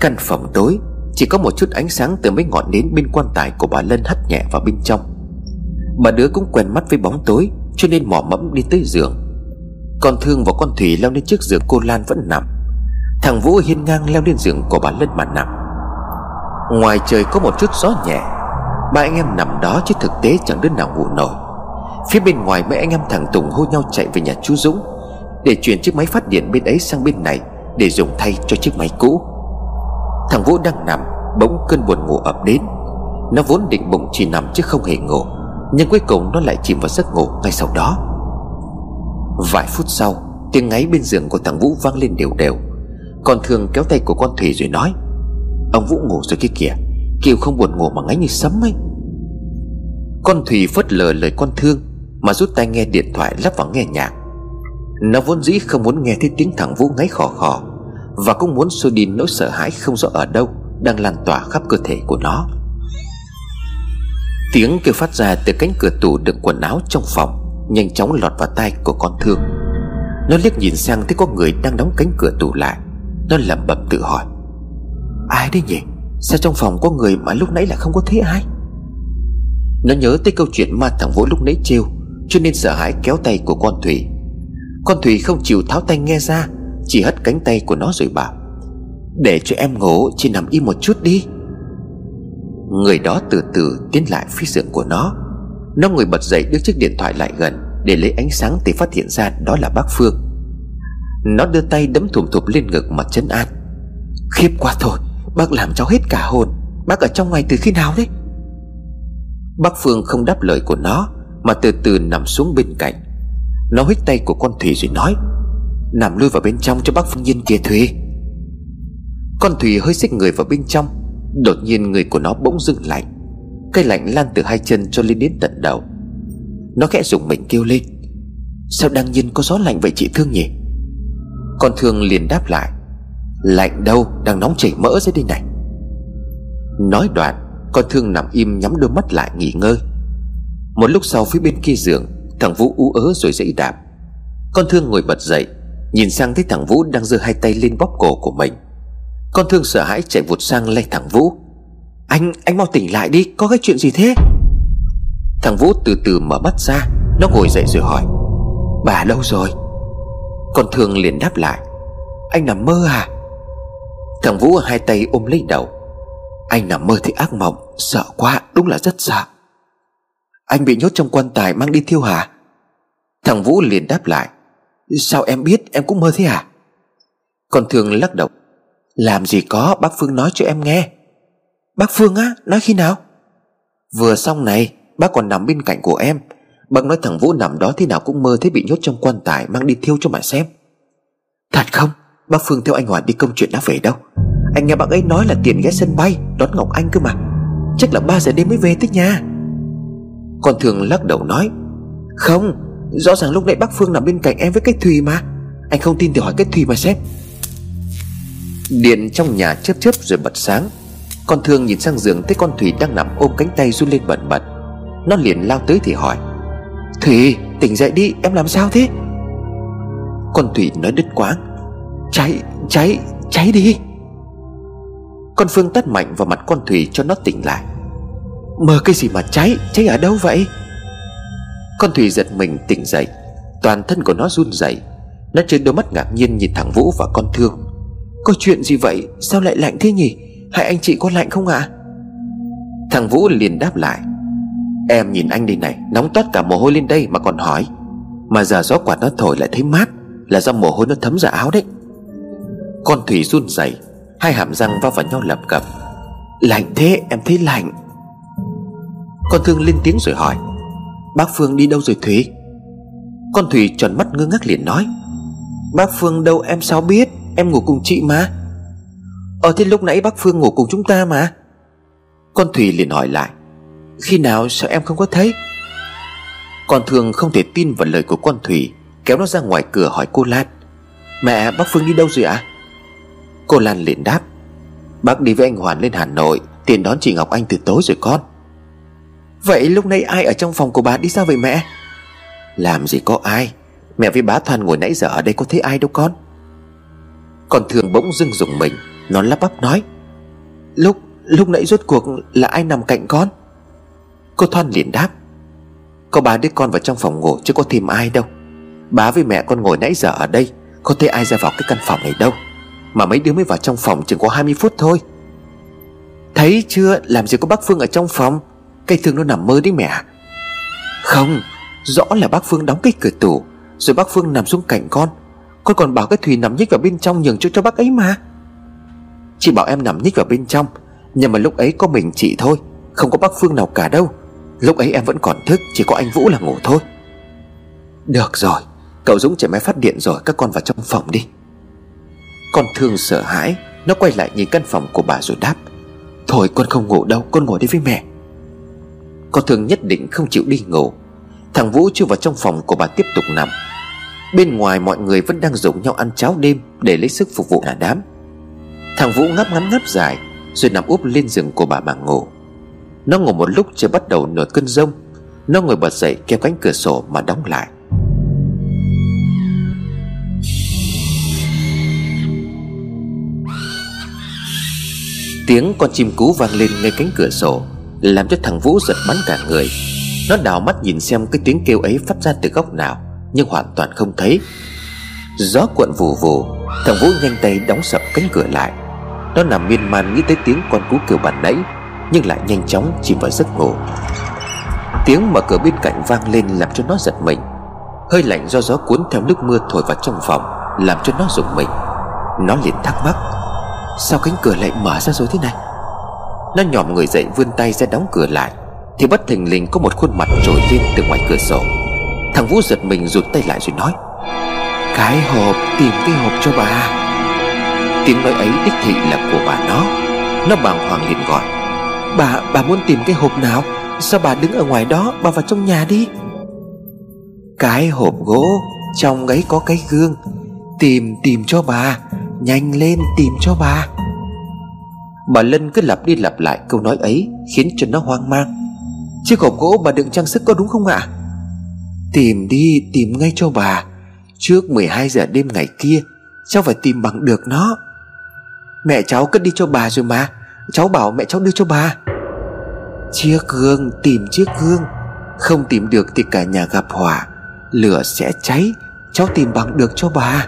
Căn phòng tối, Chỉ có một chút ánh sáng từ mấy ngọn nến bên quan tài của bà Lân hắt nhẹ vào bên trong. Bà đứa cũng quen mắt với bóng tối, Cho nên mò mẫm đi tới giường. Con Thương và con Thủy leo lên chiếc giường cô Lan vẫn nằm. Thằng Vũ hiên ngang leo lên giường của bà Lân mà nằm. Ngoài trời có một chút gió nhẹ, Ba anh em nằm đó chứ thực tế chẳng đứa nào ngủ nổi. Phía bên ngoài mấy anh em thằng Tùng hô nhau chạy về nhà chú Dũng, Để chuyển chiếc máy phát điện bên ấy sang bên này Để dùng thay cho chiếc máy cũ. Thằng Vũ đang nằm, Bỗng cơn buồn ngủ ập đến. Nó vốn định bụng chỉ nằm chứ không hề ngủ, Nhưng cuối cùng nó lại chìm vào giấc ngủ ngay sau đó. Vài phút sau, Tiếng ngáy bên giường của thằng Vũ vang lên đều đều. Con thường kéo tay của con Thủy rồi nói, Ông Vũ ngủ rồi kia kìa, Kiều không buồn ngủ mà ngáy như sấm ấy. Con Thủy phớt lờ lời con thương, Mà rút tay nghe điện thoại lắp vào nghe nhạc. Nó vốn dĩ không muốn nghe thấy tiếng thằng Vũ ngáy khò khò, Và cũng muốn xua đi nỗi sợ hãi không rõ ở đâu Đang lan tỏa khắp cơ thể của nó. Tiếng kêu phát ra từ cánh cửa tủ đựng quần áo trong phòng. Nhanh chóng lọt vào tay của con thương. Nó liếc nhìn sang thấy có người đang đóng cánh cửa tủ lại. Nó lẩm bẩm tự hỏi, Ai đấy nhỉ? Sao trong phòng có người mà lúc nãy là không có thấy ai? Nó nhớ tới câu chuyện ma thằng Vũ lúc nãy trêu, Cho nên sợ hãi kéo tay của con Thủy. Con Thủy không chịu tháo tay nghe ra, Chỉ hất cánh tay của nó rồi bảo, Để cho em ngủ Chỉ nằm im một chút đi. Người đó từ từ tiến lại phía giường của nó. Nó ngồi bật dậy đưa chiếc điện thoại lại gần Để lấy ánh sáng thì phát hiện ra đó là bác Phương. Nó đưa tay đấm thùm thụp lên ngực mà chấn an. Khiếp quá thôi, Bác làm cháu hết cả hồn. Bác ở trong ngoài từ khi nào đấy? Bác Phương không đáp lời của nó, Mà từ từ nằm xuống bên cạnh. Nó hít tay của con Thủy rồi nói, Nằm lui vào bên trong cho bác Phương Nhiên kia Thủy Con Thủy hơi xích người vào bên trong. Đột nhiên người của nó bỗng dưng lạnh Cây lạnh lan từ hai chân cho lên đến tận đầu. Nó khẽ dùng mình kêu lên. Sao đang nhiên có gió lạnh vậy chị Thương nhỉ? Con Thương liền đáp lại. Lạnh đâu, đang nóng chảy mỡ dưới đây này. Nói đoạn, Con thương nằm im nhắm đôi mắt lại nghỉ ngơi. Một lúc sau phía bên kia giường, Thằng Vũ ú ớ rồi dãy đạp. Con thương ngồi bật dậy, Nhìn sang thấy thằng Vũ đang giơ hai tay lên bóp cổ của mình. Con thương sợ hãi chạy vụt sang lay thằng Vũ. Anh, anh mau tỉnh lại đi Có cái chuyện gì thế? Thằng Vũ từ từ mở mắt ra Nó ngồi dậy rồi hỏi. Bà đâu rồi? Con thương liền đáp lại. Anh nằm mơ à? Thằng Vũ hai tay ôm lấy đầu. Anh nằm mơ thì ác mộng Sợ quá đúng là rất sợ. Anh bị nhốt trong quan tài mang đi thiêu hả? Thằng Vũ liền đáp lại. Sao em biết em cũng mơ thế à? Con Thương lắc đầu. Làm gì có bác Phương nói cho em nghe. Bác Phương á nói khi nào? Vừa xong này Bác còn nằm bên cạnh của em. Bác nói thằng Vũ nằm đó thế nào cũng mơ thấy bị nhốt trong quan tài Mang đi thiêu cho mà xem. Thật không? Bác Phương theo anh Hoàn đi công chuyện đã về đâu. Anh nghe bác ấy nói là tiền ghé sân bay Đón Ngọc Anh cơ mà. Chắc là 3 giờ đêm mới về tới nhà. Con thường lắc đầu nói Không Rõ ràng lúc nãy bác Phương nằm bên cạnh em với cái Thùy mà. Anh không tin thì hỏi cái Thùy mà xem. Điện trong nhà chớp chớp rồi bật sáng con thương nhìn sang giường thấy con thủy đang nằm ôm cánh tay run lên bẩn bật. Nó liền lao tới thì hỏi, thủy, tỉnh dậy đi, em làm sao thế? Con thủy nói đứt quãng, Cháy cháy cháy đi. Con Phương tắt mạnh vào mặt con thủy cho nó tỉnh lại. Mơ cái gì mà cháy Cháy ở đâu vậy? Con thủy giật mình tỉnh dậy, Toàn thân của nó run rẩy. Nó trên đôi mắt ngạc nhiên nhìn thằng Vũ và con Thương. Có chuyện gì vậy? Sao lại lạnh thế nhỉ? Hai anh chị có lạnh không ạ? À? Thằng Vũ liền đáp lại. Em nhìn anh đi này, Nóng toát cả mồ hôi lên đây mà còn hỏi. Mà giờ gió quạt nó thổi lại thấy mát, Là do mồ hôi nó thấm ra áo đấy. Con Thủy run rẩy, Hai hàm răng va vào nhau lập cập. Lạnh thế, em thấy lạnh. Con Thương lên tiếng rồi hỏi. Bác Phương đi đâu rồi Thủy? Con Thủy tròn mắt ngơ ngác liền nói. Bác Phương đâu em sao biết, Em ngủ cùng chị mà. Ờ thế lúc nãy bác Phương ngủ cùng chúng ta mà. Con Thủy liền hỏi lại Khi nào sao em không có thấy? Con Thương không thể tin vào lời của con Thủy Kéo nó ra ngoài cửa hỏi cô Lan. Mẹ bác Phương đi đâu rồi ạ? À? Cô Lan liền đáp Bác đi với anh Hoàn lên Hà Nội Tiền đón chị Ngọc Anh từ tối rồi con. Vậy lúc nãy ai ở trong phòng của bà đi sao vậy mẹ? Làm gì có ai Mẹ với bá Thoan ngồi nãy giờ ở đây có thấy ai đâu con. Con thường bỗng dưng dùng mình nó lắp bắp nói, Lúc lúc nãy rốt cuộc là ai nằm cạnh con? Cô Thoan liền đáp, Có ba đứa con vào trong phòng ngủ chứ có tìm ai đâu. Bá với mẹ con ngồi nãy giờ ở đây, Có thấy ai ra vào cái căn phòng này đâu. Mà mấy đứa mới vào trong phòng chừng có 20 phút thôi. Thấy chưa? Làm gì có bác Phương ở trong phòng? Cây thương nó nằm mơ đấy mẹ. Không, Rõ là bác Phương đóng cái cửa tủ, Rồi bác Phương nằm xuống cạnh con. Con còn bảo cái Thùy nằm nhích vào bên trong nhường cho cho bác ấy mà. Chị bảo em nằm nhích vào bên trong. Nhưng mà lúc ấy có mình chị thôi, Không có bác Phương nào cả đâu. Lúc ấy em vẫn còn thức, Chỉ có anh Vũ là ngủ thôi. Được rồi, Cậu Dũng chạy máy phát điện rồi, Các con vào trong phòng đi. Con thương sợ hãi, Nó quay lại nhìn căn phòng của bà rồi đáp. Thôi, con không ngủ đâu, Con ngồi đi với mẹ. Con thương nhất định không chịu đi ngủ. Thằng Vũ chưa vào trong phòng của bà tiếp tục nằm. Bên ngoài mọi người vẫn đang dùng nhau ăn cháo đêm Để lấy sức phục vụ cả đám. Thằng Vũ ngáp ngắn ngáp dài, Rồi nằm úp lên giường của bà mà ngủ. Nó ngủ một lúc chưa bắt đầu nổi cơn rông. Nó ngồi bật dậy kéo cánh cửa sổ mà đóng lại. Tiếng con chim cú vang lên ngay cánh cửa sổ, Làm cho thằng Vũ giật bắn cả người. Nó đào mắt nhìn xem cái tiếng kêu ấy phát ra từ góc nào, Nhưng hoàn toàn không thấy. Gió cuộn vù vù, Thằng Vũ nhanh tay đóng sập cánh cửa lại. Nó nằm miên man nghĩ tới tiếng con cú kêu bản nãy, Nhưng lại nhanh chóng chìm vào giấc ngủ. Tiếng mở cửa bên cạnh vang lên làm cho nó giật mình. Hơi lạnh do gió cuốn theo nước mưa thổi vào trong phòng, Làm cho nó rùng mình. Nó liền thắc mắc, Sao cánh cửa lại mở ra rồi thế này? Nó nhòm người dậy vươn tay ra đóng cửa lại, Thì bất thình lình có một khuôn mặt trồi lên từ ngoài cửa sổ. Thằng Vũ giật mình rụt tay lại rồi nói, Cái hộp, tìm cái hộp cho bà. Tiếng nói ấy đích thị là của bà nó. Nó bàng hoàng liền gọi. Bà, bà muốn tìm cái hộp nào? Sao bà đứng ở ngoài đó Bà vào trong nhà đi? Cái hộp gỗ Trong ấy có cái gương. Tìm tìm cho bà. Nhanh lên tìm cho bà. Bà Lân cứ lặp đi lặp lại câu nói ấy Khiến cho nó hoang mang. Chiếc hộp gỗ bà đựng trang sức có đúng không ạ? Tìm đi tìm ngay cho bà. Trước 12 giờ đêm ngày kia Cháu phải tìm bằng được nó. Mẹ cháu cất đi cho bà rồi mà. Cháu bảo mẹ cháu đưa cho bà. Chiếc gương, tìm chiếc gương. Không tìm được thì cả nhà gặp hỏa Lửa sẽ cháy. Cháu tìm bằng được cho bà.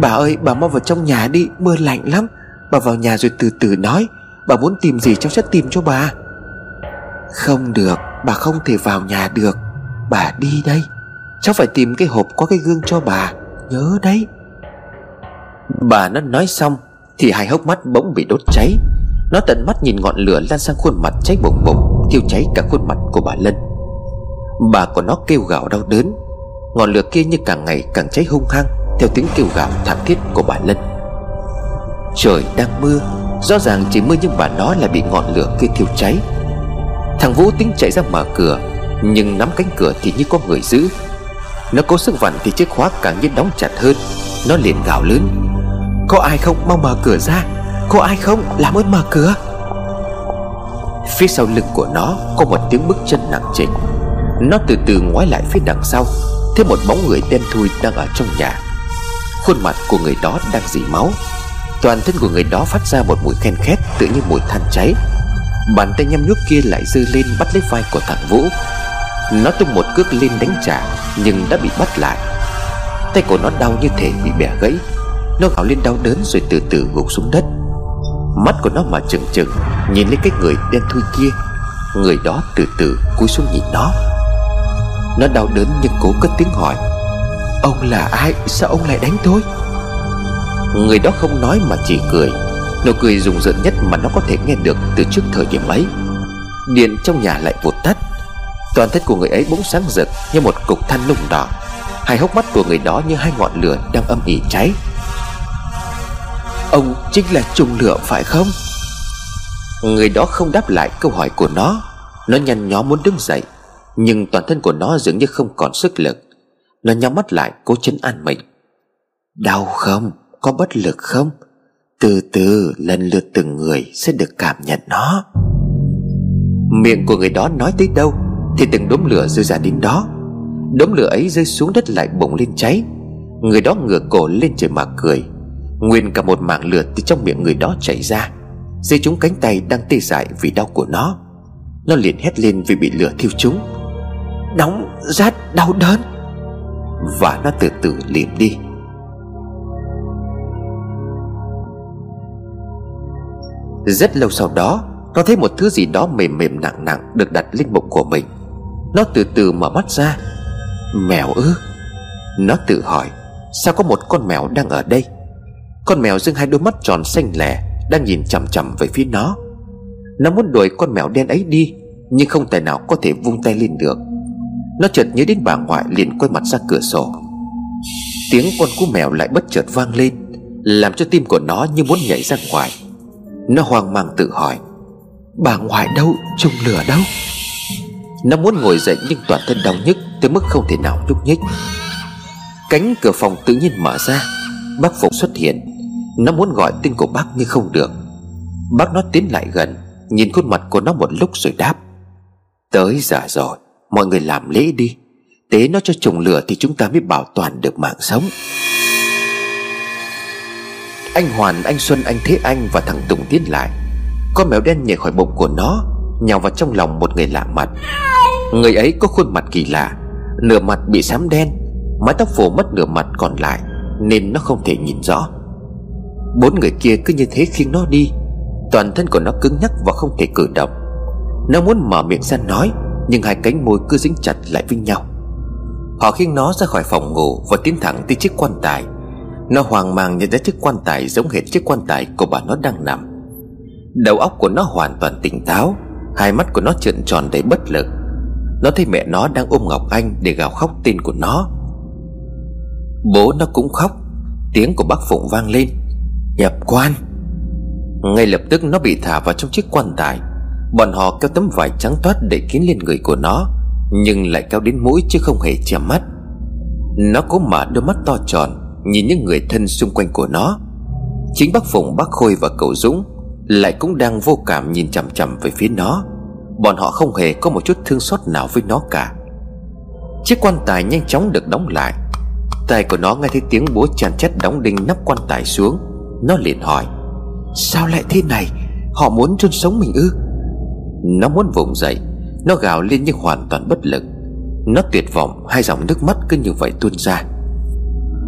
Bà ơi, bà mau vào trong nhà đi. Mưa lạnh lắm. Bà vào nhà rồi từ từ nói. Bà muốn tìm gì cháu sẽ tìm cho bà. Không được, Bà không thể vào nhà được. Bà đi đây. Cháu phải tìm cái hộp có cái gương cho bà. Nhớ đấy. Bà nó nói xong thì hai hốc mắt bỗng bị đốt cháy. Nó tận mắt nhìn ngọn lửa lan sang khuôn mặt cháy bùng bùng Thiêu cháy cả khuôn mặt của bà Lân. Bà của nó kêu gào đau đớn. Ngọn lửa kia như càng ngày càng cháy hung hăng, Theo tiếng kêu gào thảm thiết của bà Lân. Trời đang mưa, Rõ ràng chỉ mưa nhưng bà nó lại bị ngọn lửa kia thiêu cháy. Thằng Vũ tính chạy ra mở cửa, Nhưng nắm cánh cửa thì như có người giữ. Nó cố sức vặn thì chiếc khóa càng như đóng chặt hơn. Nó liền gào lớn. Có ai không mau mở cửa ra? Có ai không? Làm ơn mở cửa. Phía sau lưng của nó Có một tiếng bước chân nặng trịch. Nó từ từ ngoái lại phía đằng sau, Thấy một bóng người đen thui đang ở trong nhà. Khuôn mặt của người đó đang dỉ máu. Toàn thân của người đó phát ra một mùi khen khét Tự như mùi than cháy. Bàn tay nhăm nhuốc kia lại dư lên bắt lấy vai của thằng Vũ. Nó tung một cước lên đánh trả, Nhưng đã bị bắt lại. Tay của nó đau như thể bị bẻ gãy. Nó gào lên đau đớn rồi từ từ gục xuống đất. Mắt của nó mà trừng trừng, Nhìn lên cái người đen thui kia. Người đó từ từ cúi xuống nhìn nó. Nó đau đớn nhưng cố cất tiếng hỏi, Ông là ai? Sao ông lại đánh tôi? Người đó không nói mà chỉ cười. Nụ cười rùng rợn nhất mà nó có thể nghe được từ trước thời điểm ấy. Điện trong nhà lại vụt tắt. Toàn thân của người ấy bỗng sáng rực như một cục than lùng đỏ. Hai hốc mắt của người đó như hai ngọn lửa đang âm ỉ cháy. Ông chính là trùng lửa phải không? Người đó không đáp lại câu hỏi của nó. Nó nhăn nhó muốn đứng dậy, Nhưng toàn thân của nó dường như không còn sức lực. Nó nhắm mắt lại, cố chấn an mình. Đau không? Có bất lực không? Từ từ, lần lượt từng người sẽ được cảm nhận nó. Miệng của người đó nói tới đâu Thì từng đốm lửa rơi ra đến đó. Đốm lửa ấy rơi xuống đất lại bùng lên cháy. Người đó ngửa cổ lên trời mà cười. Nguyên cả một mảng lửa từ trong miệng người đó chảy ra. Dây chúng cánh tay đang tê dại vì đau của nó. Nó liền hét lên vì bị lửa thiêu chúng. Nóng rát đau đớn. Và nó từ từ liệm đi. Rất lâu sau đó, Nó thấy một thứ gì đó mềm mềm nặng nặng Được đặt lên bụng của mình. Nó từ từ mở mắt ra. Mèo ư? Nó tự hỏi, Sao có một con mèo đang ở đây? Con mèo dưng hai đôi mắt tròn xanh lẻ, Đang nhìn chằm chằm về phía nó. Nó muốn đuổi con mèo đen ấy đi, Nhưng không tài nào có thể vung tay lên được. Nó chợt nhớ đến bà ngoại liền quay mặt ra cửa sổ. Tiếng con cú mèo lại bất chợt vang lên, Làm cho tim của nó như muốn nhảy ra ngoài. Nó hoang mang tự hỏi, Bà ngoại đâu Trùng lửa đâu? Nó muốn ngồi dậy nhưng toàn thân đau nhức Tới mức không thể nào nhúc nhích. Cánh cửa phòng tự nhiên mở ra, Bác Phục xuất hiện. Nó muốn gọi tên của bác nhưng không được. Bác nó tiến lại gần Nhìn khuôn mặt của nó một lúc rồi đáp. Tới giờ rồi Mọi người làm lễ đi. Tế nó cho trùng lửa thì chúng ta mới bảo toàn được mạng sống. Anh Hoàn, anh Xuân, anh Thế Anh và thằng Tùng tiến lại. Con mèo đen nhảy khỏi bụng của nó Nhào vào trong lòng một người lạ mặt. Người ấy có khuôn mặt kỳ lạ Nửa mặt bị xám đen Mái tóc phủ mất nửa mặt còn lại Nên nó không thể nhìn rõ. Bốn người kia cứ như thế khiêng nó đi, Toàn thân của nó cứng nhắc và không thể cử động. Nó muốn mở miệng ra nói, Nhưng hai cánh môi cứ dính chặt lại với nhau. Họ khiêng nó ra khỏi phòng ngủ Và tiến thẳng tới chiếc quan tài. Nó hoang mang nhận ra chiếc quan tài giống hệt chiếc quan tài của bà nó đang nằm. Đầu óc của nó hoàn toàn tỉnh táo, Hai mắt của nó trợn tròn đầy bất lực. Nó thấy mẹ nó đang ôm Ngọc Anh để gào khóc tên của nó. Bố nó cũng khóc, Tiếng của bác Phụng vang lên. Nhập quan. Ngay lập tức nó bị thả vào trong chiếc quan tài. Bọn họ kéo tấm vải trắng toát để kín lên người của nó, Nhưng lại kéo đến mũi chứ không hề che mắt. Nó cố mở đôi mắt to tròn, Nhìn những người thân xung quanh của nó. Chính bác phùng, bác Khôi và cậu Dũng Lại cũng đang vô cảm nhìn chằm chằm về phía nó. Bọn họ không hề có một chút thương xót nào với nó cả. Chiếc quan tài nhanh chóng được đóng lại. Tay của nó nghe thấy tiếng búa chàn chét đóng đinh nắp quan tài xuống. Nó liền hỏi, Sao lại thế này? Họ muốn chôn sống mình ư? Nó muốn vùng dậy, Nó gào lên nhưng hoàn toàn bất lực. Nó tuyệt vọng, Hai dòng nước mắt cứ như vậy tuôn ra.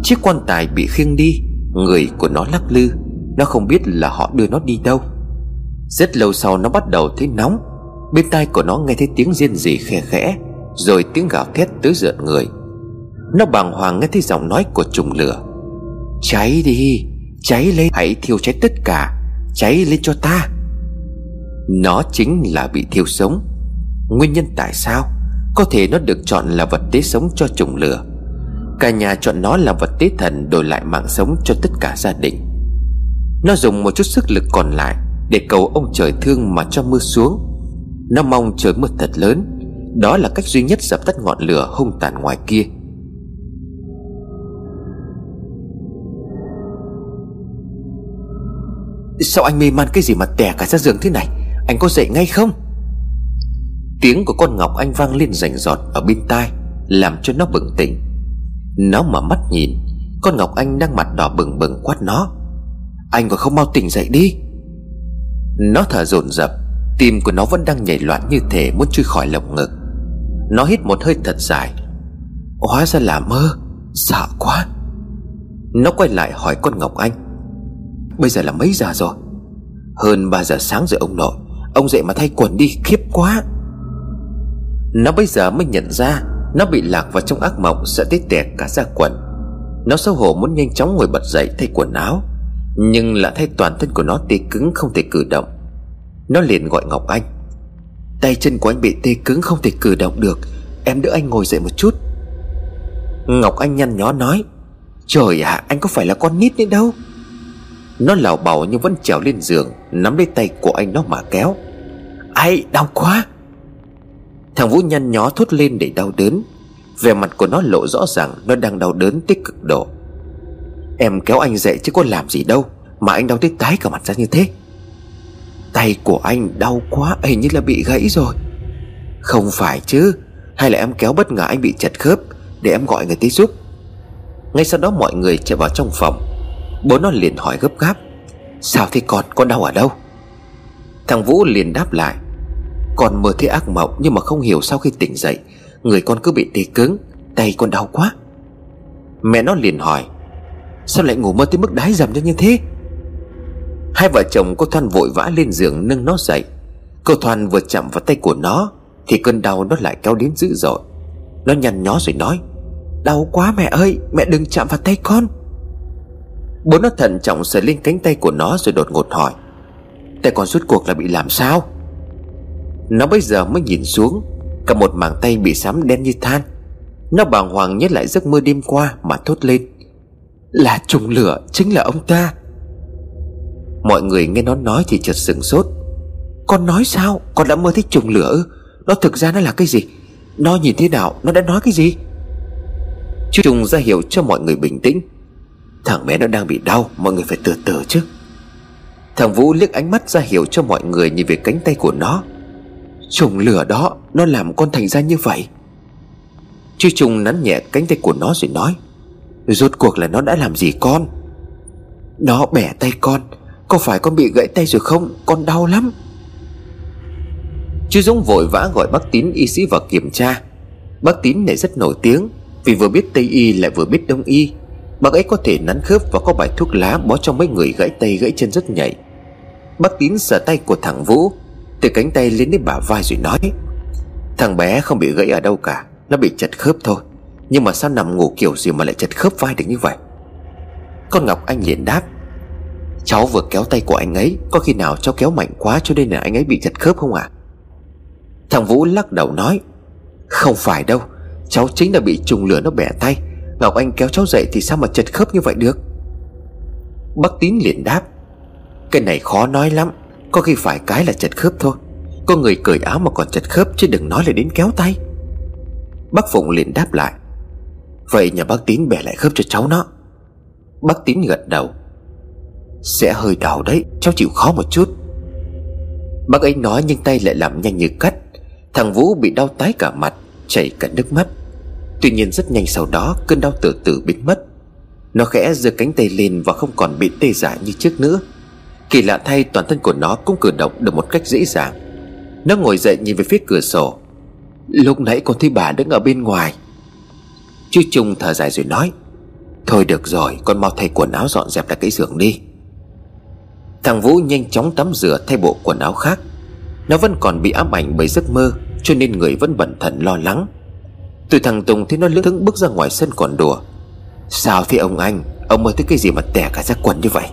Chiếc quan tài bị khiêng đi, Người của nó lắc lư. Nó không biết là họ đưa nó đi đâu. Rất lâu sau nó bắt đầu thấy nóng. Bên tai của nó nghe thấy tiếng riêng gì khe khẽ, Rồi tiếng gào thét tới rợn người. Nó bàng hoàng nghe thấy giọng nói của trùng lửa. Cháy đi! Cháy lên. Hãy thiêu cháy tất cả, Cháy lên cho ta. Nó chính là bị thiêu sống. Nguyên nhân tại sao? Có thể nó được chọn là vật tế sống cho trùng lửa. Cả nhà chọn nó là vật tế thần Đổi lại mạng sống cho tất cả gia đình. Nó dùng một chút sức lực còn lại Để cầu ông trời thương mà cho mưa xuống. Nó mong trời mưa thật lớn. Đó là cách duy nhất dập tắt ngọn lửa hung tàn ngoài kia. Sao anh mê man cái gì mà tè cả ra giường thế này? Anh có dậy ngay không? Tiếng của con Ngọc Anh vang lên rành rọt ở bên tai, Làm cho nó bừng tỉnh. Nó mở mắt nhìn, Con Ngọc Anh đang mặt đỏ bừng bừng quát nó. Anh còn không mau tỉnh dậy đi. Nó thở dồn dập, Tim của nó vẫn đang nhảy loạn như thể muốn chui khỏi lồng ngực. Nó hít một hơi thật dài. Hóa ra là mơ, Sợ quá. Nó quay lại hỏi con Ngọc Anh. Bây giờ là mấy giờ rồi? Hơn 3 giờ sáng rồi ông nội. Ông dậy mà thay quần đi khiếp quá. Nó bây giờ mới nhận ra Nó bị lạc vào trong ác mộng Sợ tít tẹt cả ra quần. Nó xấu hổ muốn nhanh chóng ngồi bật dậy thay quần áo Nhưng lại thay toàn thân của nó tê cứng không thể cử động. Nó liền gọi Ngọc Anh. Tay chân của anh bị tê cứng không thể cử động được. Em đỡ anh ngồi dậy một chút. Ngọc Anh nhăn nhó nói Trời ạ à, anh có phải là con nít nữa đâu? Nó lảo bảo nhưng vẫn trèo lên giường, Nắm lấy tay của anh nó mà kéo. Ai, đau quá! Thằng Vũ nhăn nhó thốt lên để đau đớn. Về mặt của nó lộ rõ ràng, Nó đang đau đớn tích cực độ. Em kéo anh dậy chứ có làm gì đâu, Mà anh đau tới tái cả mặt ra như thế. Tay của anh đau quá, Hình như là bị gãy rồi. Không phải chứ, Hay là em kéo bất ngờ anh bị chật khớp, Để em gọi người tới giúp. Ngay sau đó mọi người chạy vào trong phòng. Bố nó liền hỏi gấp gáp, Sao thế con? Con đau ở đâu? Thằng Vũ liền đáp lại, Con mơ thấy ác mộng Nhưng mà không hiểu sau khi tỉnh dậy, Người con cứ bị tê cứng, Tay con đau quá. Mẹ nó liền hỏi, Sao lại ngủ mơ tới mức đái dầm như thế? Hai vợ chồng cô Thoan vội vã lên giường nâng nó dậy. Cô Thoan vừa chạm vào tay của nó, Thì cơn đau nó lại kéo đến dữ dội. Nó nhăn nhó rồi nói, Đau quá mẹ ơi, Mẹ đừng chạm vào tay con. Bố nó thận trọng sờ lên cánh tay của nó rồi đột ngột hỏi. Tay con suốt cuộc là bị làm sao? Nó bây giờ mới nhìn xuống, Cả một mảng tay bị sám đen như than. Nó bàng hoàng nhớ lại giấc mơ đêm qua mà thốt lên. Là trùng lửa, chính là ông ta. Mọi người nghe nó nói thì chợt sửng sốt. Con nói sao? Con đã mơ thấy trùng lửa ư? Nó thực ra nó là cái gì? Nó nhìn thế nào? Nó đã nói cái gì? Chú Trùng ra hiệu cho mọi người bình tĩnh. Thằng bé nó đang bị đau, Mọi người phải từ từ chứ. Thằng Vũ liếc ánh mắt ra hiểu cho mọi người Nhìn về cánh tay của nó. Trùng lửa đó, Nó làm con thành ra như vậy. Chú Trung nắn nhẹ cánh tay của nó rồi nói, Rốt cuộc là nó đã làm gì con? Nó bẻ tay con, Có phải con bị gãy tay rồi không? Con đau lắm. Chú Dũng vội vã gọi bác Tín, y sĩ vào kiểm tra. Bác Tín này rất nổi tiếng, Vì vừa biết Tây Y lại vừa biết Đông Y. Bác ấy có thể nắn khớp và có bài thuốc lá bó cho mấy người gãy tay gãy chân rất nhạy. Bác Tín sờ tay của thằng Vũ, Từ cánh tay lên đến bả vai rồi nói, Thằng bé không bị gãy ở đâu cả, Nó bị chật khớp thôi. Nhưng mà sao nằm ngủ kiểu gì mà lại chật khớp vai được như vậy? Con Ngọc Anh liền đáp, Cháu vừa kéo tay của anh ấy, Có khi nào cháu kéo mạnh quá cho nên là anh ấy bị chật khớp không à Thằng Vũ lắc đầu nói, Không phải đâu, Cháu chính là bị trùng lửa nó bẻ tay. Ngọc Anh kéo cháu dậy thì sao mà chật khớp như vậy được? Bác Tín liền đáp, Cái này khó nói lắm, Có khi phải cái là chật khớp thôi. Có người cởi áo mà còn chật khớp Chứ đừng nói là đến kéo tay. Bác Phụng liền đáp lại, Vậy nhà bác Tín bẻ lại khớp cho cháu nó. Bác Tín gật đầu, Sẽ hơi đau đấy, Cháu chịu khó một chút. Bác ấy nói nhưng tay lại làm nhanh như cắt, Thằng Vũ bị đau tái cả mặt, Chảy cả nước mắt. Tuy nhiên rất nhanh sau đó, cơn đau từ từ biến mất. Nó khẽ giơ cánh tay lên và không còn bị tê dại như trước nữa. Kỳ lạ thay, toàn thân của nó cũng cử động được một cách dễ dàng. Nó ngồi dậy nhìn về phía cửa sổ. Lúc nãy con thấy bà đứng ở bên ngoài. Chú Trung thở dài rồi nói, Thôi được rồi, Con mau thay quần áo dọn dẹp lại cái giường đi. Thằng Vũ nhanh chóng tắm rửa, thay bộ quần áo khác. Nó vẫn còn bị ám ảnh bởi giấc mơ, Cho nên người vẫn bận thần lo lắng tôi thằng Tùng thấy nó lưỡng thững bước ra ngoài sân còn đùa. Sao thế ông anh? Ông mơ thấy cái gì mà tẻ cả ra quần như vậy?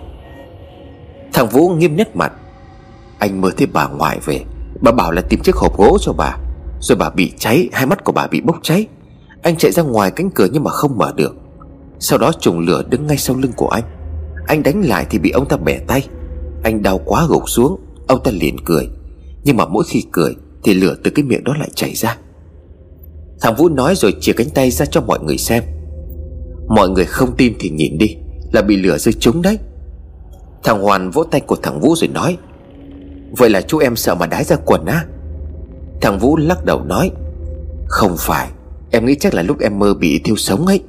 Thằng Vũ nghiêm nét mặt. Anh mơ thấy bà ngoại về. Bà bảo là tìm chiếc hộp gỗ cho bà. Rồi bà bị cháy, Hai mắt của bà bị bốc cháy. Anh chạy ra ngoài cánh cửa nhưng mà không mở được. Sau đó trùng lửa đứng ngay sau lưng của anh. Anh đánh lại thì bị ông ta bẻ tay. Anh đau quá gục xuống. Ông ta liền cười. Nhưng mà mỗi khi cười Thì lửa từ cái miệng đó lại chảy ra. Thằng Vũ nói rồi chia cánh tay ra cho mọi người xem. Mọi người không tin thì nhìn đi, Là bị lửa rơi trúng đấy. Thằng Hoàn vỗ tay của thằng Vũ rồi nói, Vậy là chú em sợ mà đái ra quần á? Thằng Vũ lắc đầu nói, Không phải, Em nghĩ chắc là lúc em mơ bị thiêu sống ấy.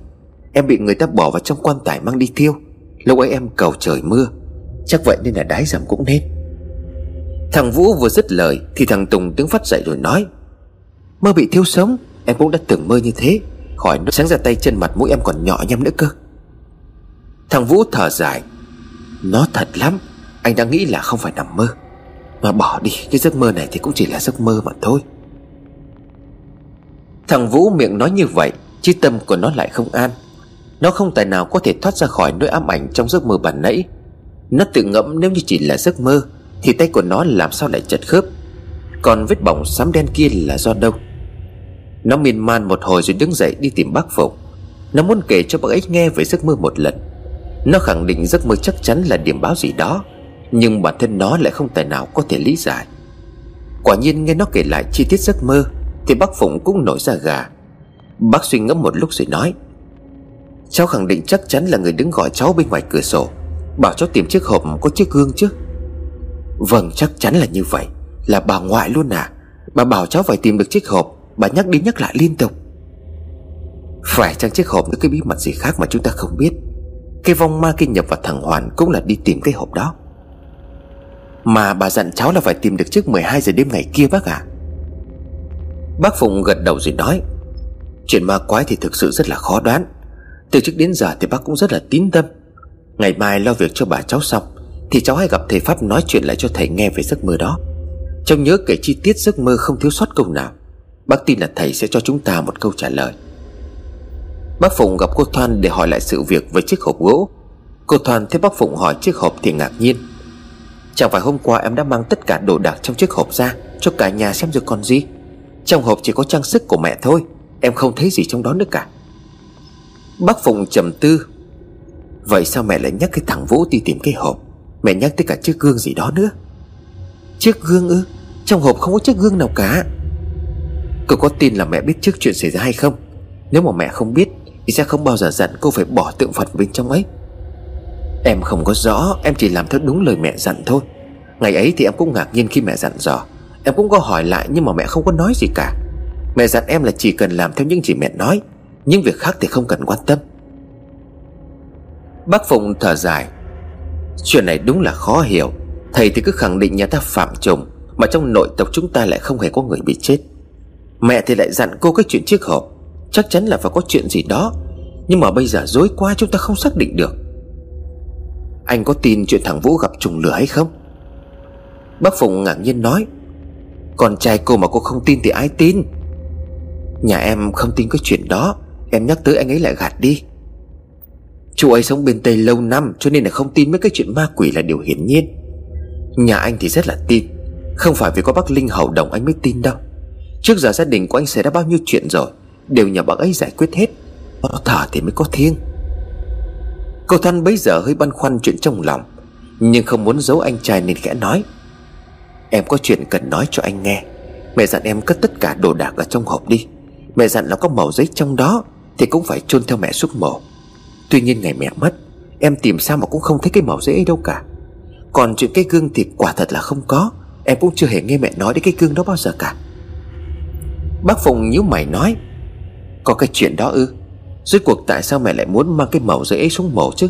Em bị người ta bỏ vào trong quan tài mang đi thiêu. Lúc ấy em cầu trời mưa, Chắc vậy nên là đái dầm cũng nên. Thằng Vũ vừa dứt lời Thì thằng Tùng đứng phát dậy rồi nói, Mơ bị thiêu sống? Em cũng đã từng mơ như thế. Khỏi nó sáng ra tay chân mặt mũi em còn nhỏ nhăm nữa cơ. Thằng Vũ thở dài. Nó thật lắm. Anh đang nghĩ là không phải nằm mơ. Mà bỏ đi, Cái giấc mơ này thì cũng chỉ là giấc mơ mà thôi. Thằng Vũ miệng nói như vậy Chứ tâm của nó lại không an. Nó không tài nào có thể thoát ra khỏi nỗi ám ảnh Trong giấc mơ bản nãy. Nó tự ngẫm nếu như chỉ là giấc mơ, Thì tay của nó làm sao lại chật khớp. Còn vết bỏng xám đen kia là do đâu? Nó miên man một hồi rồi đứng dậy đi tìm bác Phụng. Nó muốn kể cho bác ấy nghe về giấc mơ một lần. Nó khẳng định giấc mơ chắc chắn là điểm báo gì đó, Nhưng bản thân nó lại không tài nào có thể lý giải. Quả nhiên nghe nó kể lại chi tiết giấc mơ, Thì bác Phụng cũng nổi ra gà. Bác suy ngẫm một lúc rồi nói, Cháu khẳng định chắc chắn là người đứng gọi cháu bên ngoài cửa sổ, Bảo cháu tìm chiếc hộp có chiếc gương chứ. Vâng chắc chắn là như vậy, Là bà ngoại luôn à. Bà bảo cháu phải tìm được chiếc hộp. Bà nhắc đi nhắc lại liên tục. Phải chăng chiếc hộp có cái bí mật gì khác mà chúng ta không biết? Cái vong ma kia nhập vào thằng Hoàn Cũng là đi tìm cái hộp đó. Mà bà dặn cháu là phải tìm được trước 12 giờ đêm ngày kia bác ạ. À? Bác Phụng gật đầu rồi nói, Chuyện ma quái thì thực sự rất là khó đoán. Từ trước đến giờ thì bác cũng rất là tín tâm. Ngày mai lo việc cho bà cháu xong, Thì cháu hãy gặp thầy Pháp nói chuyện lại cho thầy nghe về giấc mơ đó. Cháu nhớ kể chi tiết giấc mơ không thiếu sót câu nào. Bác tin là thầy sẽ cho chúng ta một câu trả lời. Bác Phụng gặp cô Thoan để hỏi lại sự việc với chiếc hộp gỗ. Cô Thoan thấy bác Phụng hỏi chiếc hộp thì ngạc nhiên. Chẳng phải hôm qua em đã mang tất cả đồ đạc trong chiếc hộp ra Cho cả nhà xem rồi còn gì? Trong hộp chỉ có trang sức của mẹ thôi, Em không thấy gì trong đó nữa cả. Bác Phụng trầm tư. Vậy sao mẹ lại nhắc cái thằng Vũ đi tìm cái hộp? Mẹ nhắc tới cả chiếc gương gì đó nữa. Chiếc gương ư? Trong hộp không có chiếc gương nào cả. Cô có tin là mẹ biết trước chuyện xảy ra hay không? Nếu mà mẹ không biết, Thì sẽ không bao giờ dặn cô phải bỏ tượng Phật bên trong ấy. Em không có rõ, Em chỉ làm theo đúng lời mẹ dặn thôi. Ngày ấy thì em cũng ngạc nhiên khi mẹ dặn dò. Em cũng có hỏi lại nhưng mà mẹ không có nói gì cả. Mẹ dặn em là chỉ cần làm theo những gì mẹ nói. Những việc khác thì không cần quan tâm. Bác Phụng thở dài. Chuyện này đúng là khó hiểu. Thầy thì cứ khẳng định nhà ta phạm trùng Mà trong nội tộc chúng ta lại không hề có người bị chết. Mẹ thì lại dặn cô cái chuyện chiếc hộp. Chắc chắn là phải có chuyện gì đó. Nhưng mà bây giờ dối quá, chúng ta không xác định được. Anh có tin chuyện thằng Vũ gặp trùng lửa hay không? Bác Phụng ngạc nhiên nói, Con trai cô mà cô không tin thì ai tin? Nhà em không tin cái chuyện đó. Em nhắc tới anh ấy lại gạt đi. Chú ấy sống bên Tây lâu năm, Cho nên là không tin mấy cái chuyện ma quỷ là điều hiển nhiên. Nhà anh thì rất là tin. Không phải vì có bác Linh hậu đồng anh mới tin đâu. Trước giờ gia đình của anh xảy ra bao nhiêu chuyện rồi, Đều nhờ bác ấy giải quyết hết. Bỏ thở thì mới có thiêng. Cậu Thanh bấy giờ hơi băn khoăn chuyện trong lòng, Nhưng không muốn giấu anh trai nên khẽ nói. Em có chuyện cần nói cho anh nghe. Mẹ dặn em cất tất cả đồ đạc ở trong hộp đi. Mẹ dặn nó có màu giấy trong đó, Thì cũng phải chôn theo mẹ suốt mộ. Tuy nhiên ngày mẹ mất, Em tìm sao mà cũng không thấy cái màu giấy ấy đâu cả. Còn chuyện cái gương thì quả thật là không có. Em cũng chưa hề nghe mẹ nói đến cái gương đó bao giờ cả. Bác Phùng nhíu mày nói, Có cái chuyện đó ư? Rốt cuộc tại sao mẹ lại muốn mang cái màu giấy ấy xuống mộ chứ?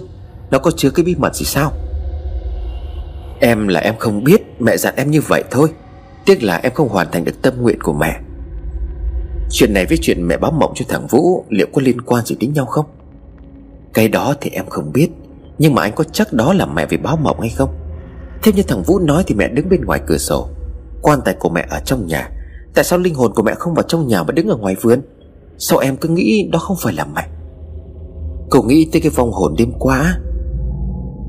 Nó có chứa cái bí mật gì sao? Em là em không biết, Mẹ dặn em như vậy thôi. Tiếc là em không hoàn thành được tâm nguyện của mẹ. Chuyện này với chuyện mẹ báo mộng cho thằng Vũ, Liệu có liên quan gì đến nhau không? Cái đó thì em không biết, Nhưng mà anh có chắc đó là mẹ vì báo mộng hay không? Theo như thằng Vũ nói thì mẹ đứng bên ngoài cửa sổ, Quan tài của mẹ ở trong nhà Tại sao linh hồn của mẹ không vào trong nhà mà đứng ở ngoài vườn? Sao em cứ nghĩ đó không phải là mẹ? Cậu nghĩ tới cái vong hồn đêm qua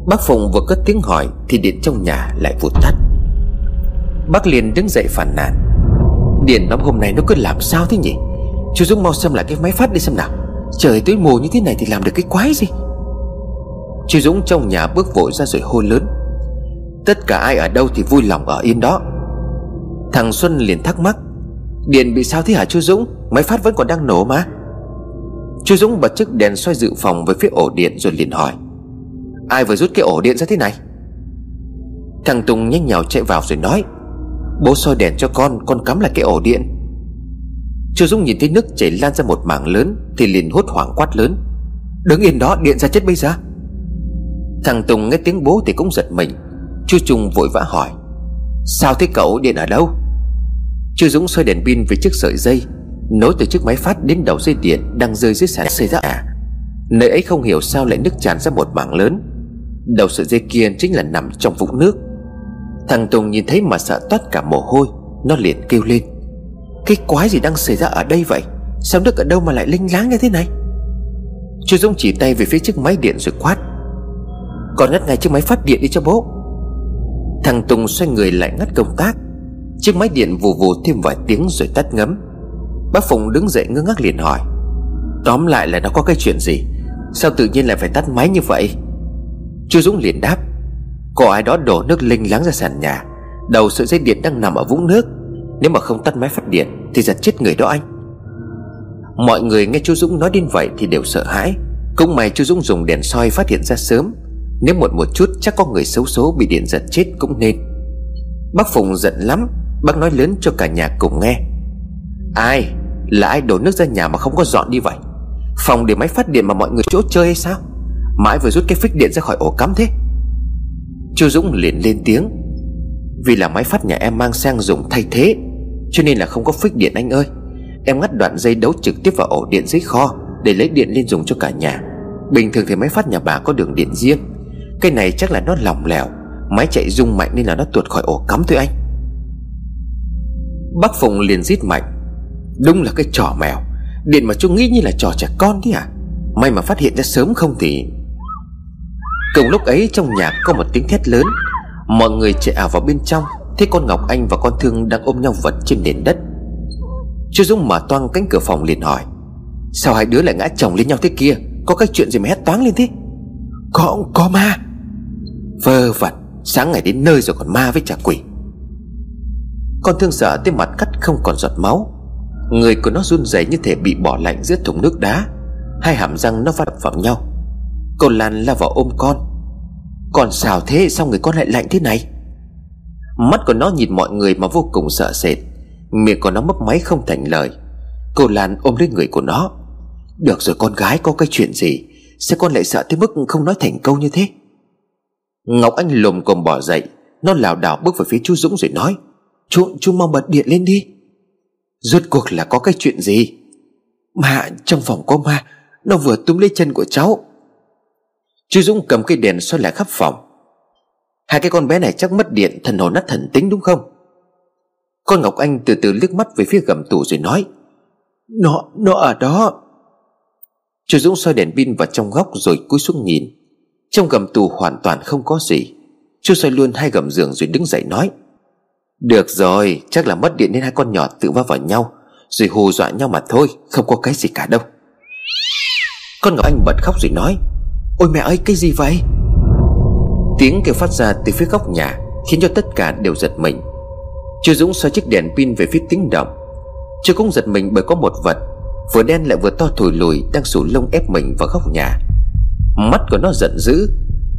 Bác Phùng vừa cất tiếng hỏi Thì điện trong nhà lại vụt tắt. Bác liền đứng dậy phản nàn. Điện nó hôm nay nó cứ làm sao thế nhỉ? Chú Dũng mau xem lại cái máy phát đi xem nào. Trời tối mù như thế này thì làm được cái quái gì? Chú Dũng trong nhà bước vội ra rồi hô lớn. Tất cả ai ở đâu thì vui lòng ở yên đó. Thằng Xuân liền thắc mắc. Điện bị sao thế hả chú Dũng? Máy phát vẫn còn đang nổ mà. Chú Dũng bật chiếc đèn xoay dự phòng với phía ổ điện rồi liền hỏi, Ai vừa rút cái ổ điện ra thế này? Thằng Tùng nhanh nhào chạy vào rồi nói, Bố soi đèn cho con Con cắm lại cái ổ điện. Chú Dũng nhìn thấy nước chảy lan ra một mảng lớn Thì liền hốt hoảng quát lớn, Đứng yên đó, điện ra chết bây giờ. Thằng Tùng nghe tiếng bố thì cũng giật mình, Chú Trung vội vã hỏi, Sao thế cậu, điện ở đâu? Chú Dũng xoay đèn pin về chiếc sợi dây, Nối từ chiếc máy phát đến đầu dây điện Đang rơi dưới sàn xây ra à Nơi ấy không hiểu sao lại nước tràn ra một mảng lớn. Đầu sợi dây kia chính là nằm trong vũng nước. Thằng Tùng nhìn thấy mà sợ toát cả mồ hôi, Nó liền kêu lên. Cái quái gì đang xảy ra ở đây vậy? Sao nước ở đâu mà lại linh láng như thế này? Chú Dũng chỉ tay về phía chiếc máy điện rồi quát. Còn ngắt ngay chiếc máy phát điện đi cho bố. Thằng Tùng xoay người lại ngắt công tác. Chiếc máy điện vù vù thêm vài tiếng rồi tắt ngấm. Bác Phùng đứng dậy ngơ ngác liền hỏi, Tóm lại là nó có cái chuyện gì? Sao tự nhiên lại phải tắt máy như vậy? Chú Dũng liền đáp, Có ai đó đổ nước linh láng ra sàn nhà, Đầu sợi dây điện đang nằm ở vũng nước. Nếu mà không tắt máy phát điện Thì giật chết người đó anh. Mọi người nghe chú Dũng nói đến vậy Thì đều sợ hãi. Cũng may chú Dũng dùng đèn soi phát hiện ra sớm. Nếu muộn một chút chắc có người xấu số Bị điện giật chết cũng nên. Bác Phùng giận lắm Bác nói lớn cho cả nhà cùng nghe. Ai Là ai đổ nước ra nhà mà không có dọn đi vậy? Phòng để máy phát điện mà mọi người chỗ chơi hay sao? Mãi vừa rút cái phích điện ra khỏi ổ cắm thế. Chú Dũng liền lên tiếng. Vì là máy phát nhà em mang sang dùng thay thế, Cho nên là không có phích điện anh ơi. Em ngắt đoạn dây đấu trực tiếp vào ổ điện dưới kho Để lấy điện lên dùng cho cả nhà. Bình thường thì máy phát nhà bà có đường điện riêng. Cái này chắc là nó lỏng lẻo, Máy chạy rung mạnh nên là nó tuột khỏi ổ cắm thôi anh. Bác Phùng liền rít mạnh Đúng là cái trò mèo. Điện mà chú nghĩ như là trò trẻ con thế à? May mà phát hiện ra sớm không thì. Cùng lúc ấy trong nhà có một tiếng thét lớn. Mọi người chạy ảo vào bên trong. Thấy con Ngọc Anh và con Thương đang ôm nhau vật trên nền đất. Chú Dũng mở toang cánh cửa phòng liền hỏi Sao hai đứa lại ngã chồng lên nhau thế kia? Có cái chuyện gì mà hét toáng lên thế? Có, có ma. Vơ vẩn Sáng ngày đến nơi rồi còn ma với trả quỷ. Con thương sợ tới mặt cắt không còn giọt máu. Người của nó run rẩy như thể bị bỏ lạnh giữa thùng nước đá. Hai hàm răng nó va đập vào nhau. Cô Lan lao vào ôm con. Còn sao thế sao người con lại lạnh thế này? Mắt của nó nhìn mọi người mà vô cùng sợ sệt. Miệng của nó mấp máy không thành lời. Cô Lan ôm lấy người của nó. Được rồi con gái, có cái chuyện gì? Sao con lại sợ tới mức không nói thành câu như thế? Ngọc Anh lồm cồm bỏ dậy. Nó lảo đảo bước về phía chú Dũng rồi nói. Chú, chú mau bật điện lên đi. Rốt cuộc là có cái chuyện gì? Mà trong phòng có ma Nó vừa túm lấy chân của cháu. Chú Dũng cầm cây đèn soi lại khắp phòng. Hai cái con bé này chắc mất điện Thần hồn nát thần tính đúng không? Con Ngọc Anh từ từ liếc mắt về phía gầm tủ rồi nói Nó, nó ở đó. Chú Dũng soi đèn pin vào trong góc rồi cúi xuống nhìn. Trong gầm tủ hoàn toàn không có gì. Chú soi luôn hai gầm giường rồi đứng dậy nói được rồi, Chắc là mất điện nên hai con nhỏ tự va vào nhau. Rồi hù dọa nhau mà thôi, Không có cái gì cả đâu. Con Ngọc Anh bật khóc rồi nói, Ôi mẹ ơi, cái gì vậy? Tiếng kêu phát ra từ phía góc nhà Khiến cho tất cả đều giật mình. Chú Dũng xoay chiếc đèn pin về phía tiếng động. Chú cũng giật mình bởi có một vật, Vừa đen lại vừa to thổi lùi Đang sủ lông ép mình vào góc nhà. Mắt của nó giận dữ,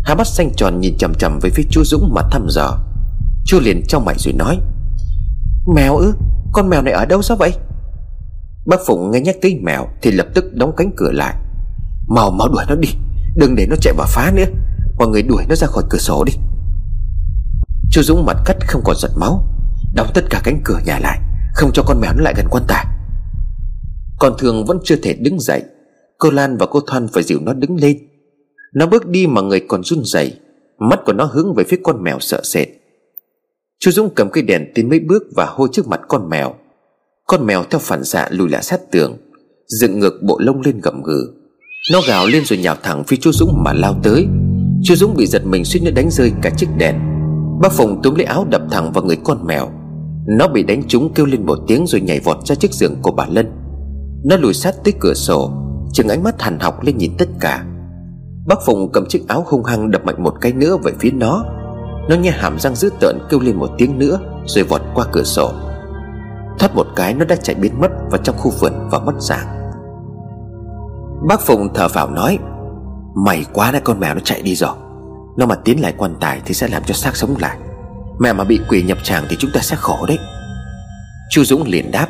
Hai mắt xanh tròn nhìn chằm chằm về phía chú Dũng mà thăm dò. Chú liền trong mày rồi nói, Mèo ư? Con mèo này ở đâu sao vậy? Bác Phụng nghe nhắc tới mèo Thì lập tức đóng cánh cửa lại. Mau mau đuổi nó đi, Đừng để nó chạy vào phá nữa, Mọi người đuổi nó ra khỏi cửa sổ đi. Chú Dũng mặt cắt không còn giật máu, Đóng tất cả cánh cửa nhà lại, Không cho con mèo nó lại gần quan tài. Còn thường vẫn chưa thể đứng dậy, Cô Lan và cô Thoan phải dìu nó đứng lên. Nó bước đi mà người còn run rẩy, Mắt của nó hướng về phía con mèo sợ sệt. Chú Dũng cầm cây đèn tiến mấy bước và hô trước mặt con mèo. Con mèo theo phản xạ lùi lại sát tường, Dựng ngược bộ lông lên gầm gừ. Nó gào lên rồi nhào thẳng phía chú Dũng mà lao tới. Chú Dũng bị giật mình suýt nữa đánh rơi cả chiếc đèn. Bác Phùng túm lấy áo đập thẳng vào người con mèo. Nó bị đánh trúng kêu lên một tiếng rồi nhảy vọt ra chiếc giường của bà Lân. Nó lùi sát tới cửa sổ, Chừng ánh mắt hằn học lên nhìn tất cả. Bác Phùng cầm chiếc áo hung hăng đập mạnh một cái nữa về phía nó. Nó nghe hàm răng dữ tợn kêu lên một tiếng nữa, Rồi vọt qua cửa sổ. Thoát một cái, nó đã chạy biến mất vào trong khu vườn và mất dạng. Bác Phùng thở vào nói Mày quá đã con mèo nó chạy đi rồi. Nó mà tiến lại quan tài thì sẽ làm cho xác sống lại. Mẹ mà bị quỷ nhập tràng thì chúng ta sẽ khổ đấy. Chu Dũng liền đáp,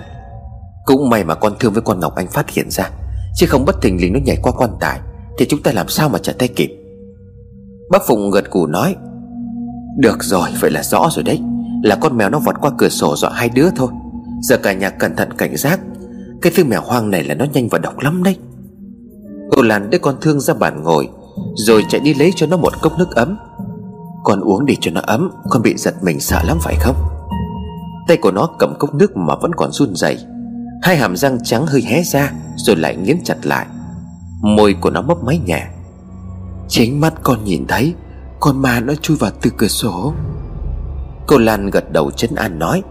Cũng may mà con thương với con Ngọc Anh phát hiện ra, Chứ không bất thình lình nó nhảy qua quan tài Thì chúng ta làm sao mà trả tay kịp? Bác Phụng gật cù nói được rồi, vậy là rõ rồi đấy. Là con mèo nó vọt qua cửa sổ dọa hai đứa thôi. Giờ cả nhà cẩn thận cảnh giác. Cái thứ mèo hoang này là nó nhanh và độc lắm đấy. Cô Lan đưa con thương ra bàn ngồi, Rồi chạy đi lấy cho nó một cốc nước ấm. Con uống để cho nó ấm, Con bị giật mình sợ lắm phải không? Tay của nó cầm cốc nước mà vẫn còn run rẩy. Hai hàm răng trắng hơi hé ra, Rồi lại nghiến chặt lại. Môi của nó mấp máy nhẹ. Chính mắt con nhìn thấy con ma nó chui vào từ cửa sổ. Cô Lan gật đầu chấn an nói,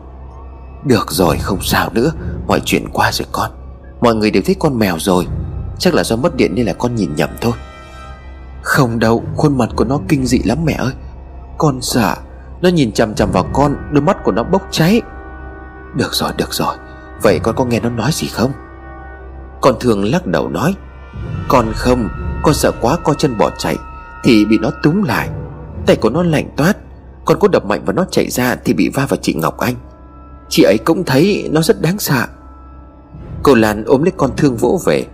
Được rồi, không sao nữa, Mọi chuyện qua rồi con. Mọi người đều thấy con mèo rồi. Chắc là do mất điện nên là con nhìn nhầm thôi. Không đâu, Khuôn mặt của nó kinh dị lắm mẹ ơi. Con sợ, Nó nhìn chằm chằm vào con, Đôi mắt của nó bốc cháy. Được rồi được rồi. Vậy con có nghe nó nói gì không? Con thường lắc đầu nói, Con không, Con sợ quá co chân bỏ chạy. Thì bị nó túm lại. Tay của nó lạnh toát Con có đập mạnh và nó chạy ra Thì bị va vào chị Ngọc Anh. Chị ấy cũng thấy nó rất đáng sợ. Cô Lan ôm lấy con thương vỗ về.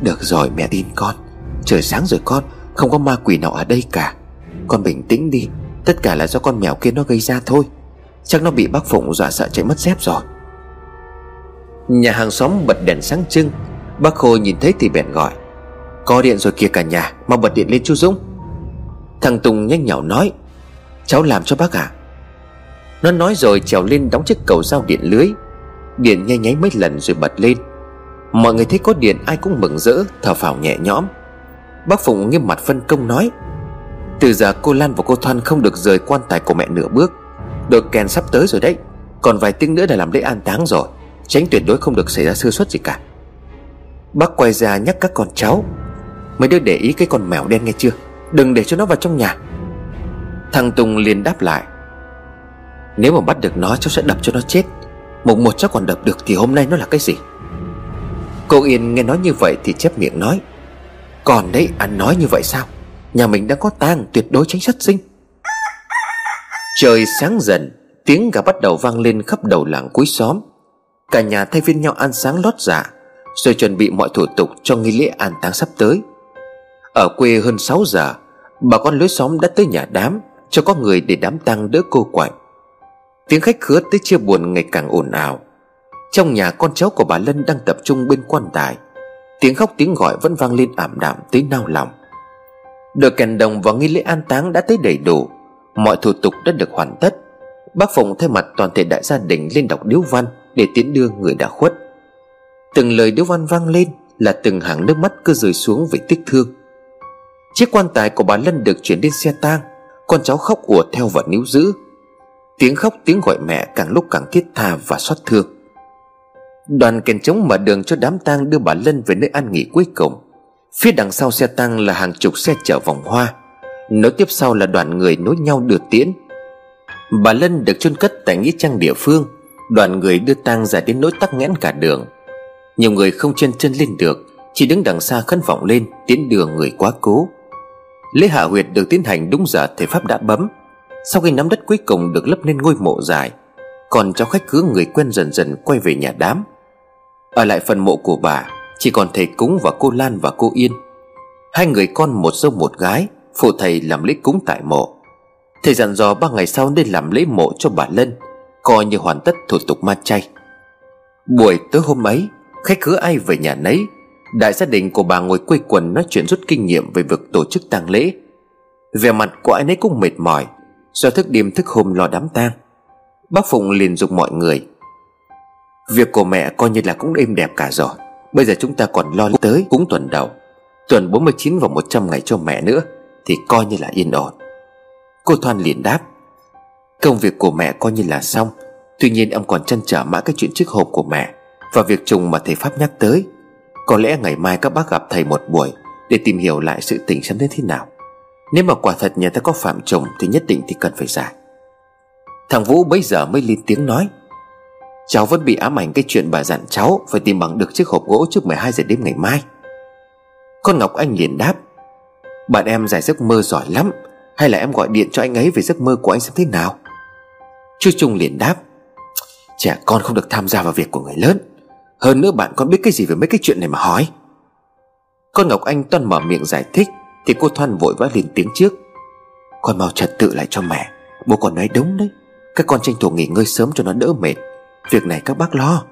Được rồi, mẹ tin con. Trời sáng rồi con, Không có ma quỷ nào ở đây cả. Con bình tĩnh đi, Tất cả là do con mèo kia nó gây ra thôi. Chắc nó bị bác Phụng dọa sợ chạy mất dép rồi. Nhà hàng xóm bật đèn sáng trưng. Bác Khôi nhìn thấy thì bèn gọi. Có điện rồi kìa cả nhà, Mau bật điện lên chú Dũng. Thằng Tùng nhanh nhỏ nói, Cháu làm cho bác à Nó nói rồi trèo lên đóng chiếc cầu dao điện lưới. Điện nháy nháy mấy lần rồi bật lên. Mọi người thấy có điện, ai cũng mừng rỡ, Thở phào nhẹ nhõm. Bác Phụng nghiêm mặt phân công nói, Từ giờ cô Lan và cô Thoan không được rời quan tài của mẹ nửa bước. Đội kèn sắp tới rồi đấy, Còn vài tiếng nữa là làm lễ an táng rồi, Tránh tuyệt đối không được xảy ra sơ suất gì cả. Bác quay ra nhắc các con cháu, Mấy đứa để ý cái con mèo đen nghe chưa? Đừng để cho nó vào trong nhà. Thằng Tùng liền đáp lại. Nếu mà bắt được nó, cháu sẽ đập cho nó chết. Mùng một cháu còn đập được Thì hôm nay nó là cái gì? Cô Yên nghe nói như vậy thì chép miệng nói. Còn đấy, anh nói như vậy sao? Nhà mình đang có tang, tuyệt đối tránh sát sinh. Trời sáng dần, Tiếng gà bắt đầu vang lên khắp đầu làng cuối xóm. Cả nhà thay phiên nhau ăn sáng lót dạ Rồi chuẩn bị mọi thủ tục cho nghi lễ an táng sắp tới. Ở quê hơn 6 giờ, Bà con lối xóm đã tới nhà đám Cho có người để đám tang đỡ cô quạnh. Tiếng khách khứa tới chia buồn ngày càng ồn ào. Trong nhà con cháu của bà Lân đang tập trung bên quan tài, Tiếng khóc tiếng gọi vẫn vang lên ảm đạm tới nao lòng. Đội kèn đồng và nghi lễ an táng đã tới đầy đủ, Mọi thủ tục đã được hoàn tất. Bác Phụng thay mặt toàn thể đại gia đình lên đọc điếu văn để tiến đưa người đã khuất. Từng lời điếu văn vang lên là từng hàng nước mắt cứ rơi xuống vì tiếc thương chiếc quan tài của bà lân được chuyển lên xe tang. Con cháu khóc ùa theo và níu giữ. Tiếng khóc, tiếng gọi mẹ càng lúc càng thiết tha và xót thương. Đoàn kèn trống mở đường cho đám tang đưa bà lân về nơi an nghỉ cuối cùng. Phía đằng sau xe tang là hàng chục xe chở vòng hoa. Nối tiếp sau là đoàn người nối nhau đưa tiễn. Bà lân được chôn cất tại nghĩa trang địa phương. Đoàn người đưa tang ra đến nỗi tắc nghẽn cả đường. Nhiều người không chân chân lên được, Chỉ đứng đằng xa khấn vọng lên Tiến đường người quá cố. Lễ hạ huyệt được tiến hành đúng giờ thể Pháp đã bấm. Sau khi nắm đất cuối cùng được lấp nên ngôi mộ dài, Còn cháu khách cứ người quen dần dần quay về nhà đám. Ở lại phần mộ của bà, Chỉ còn thầy cúng và cô Lan và cô Yên. Hai người con một dâu một gái, Phụ thầy làm lễ cúng tại mộ. Thầy dặn dò ba ngày sau nên làm lễ mộ cho bà Lân, Coi như hoàn tất thủ tục ma chay. Buổi tối hôm ấy, Khách khứa ai về nhà nấy Đại gia đình của bà ngồi quây quần nói chuyện rút kinh nghiệm về việc tổ chức tang lễ. Về mặt của anh ấy cũng mệt mỏi, Do thức đêm thức hôm lo đám tang. Bác Phụng liền dục mọi người, Việc của mẹ coi như là cũng êm đẹp cả rồi. Bây giờ chúng ta còn lo tới cúng tuần đầu. Tuần 49 và 100 ngày cho mẹ nữa Thì coi như là yên ổn. Cô Thoan liền đáp, Công việc của mẹ coi như là xong. Tuy nhiên em còn chăn trở mãi cái chuyện chiếc hộp của mẹ Và việc trùng mà thầy Pháp nhắc tới. Có lẽ ngày mai các bác gặp thầy một buổi Để tìm hiểu lại sự tình xem thế nào. Nếu mà quả thật nhà ta có phạm trùng Thì nhất định thì cần phải giải. Thằng Vũ bấy giờ mới lên tiếng nói, Cháu vẫn bị ám ảnh cái chuyện bà dặn cháu Phải tìm bằng được chiếc hộp gỗ trước 12 giờ đêm ngày mai. Con Ngọc Anh liền đáp, Bạn em giải giấc mơ giỏi lắm, Hay là em gọi điện cho anh ấy về giấc mơ của anh xem thế nào? Chú Trung liền đáp, Trẻ con không được tham gia vào việc của người lớn. Hơn nữa bạn còn biết cái gì về mấy cái chuyện này mà hỏi? Con Ngọc Anh toan mở miệng giải thích, Thì cô Thoan vội vã lên tiếng trước. Con mau trật tự lại cho mẹ, Bố còn nói đúng đấy. Các con tranh thủ nghỉ ngơi sớm cho nó đỡ mệt. Việc này các bác lo.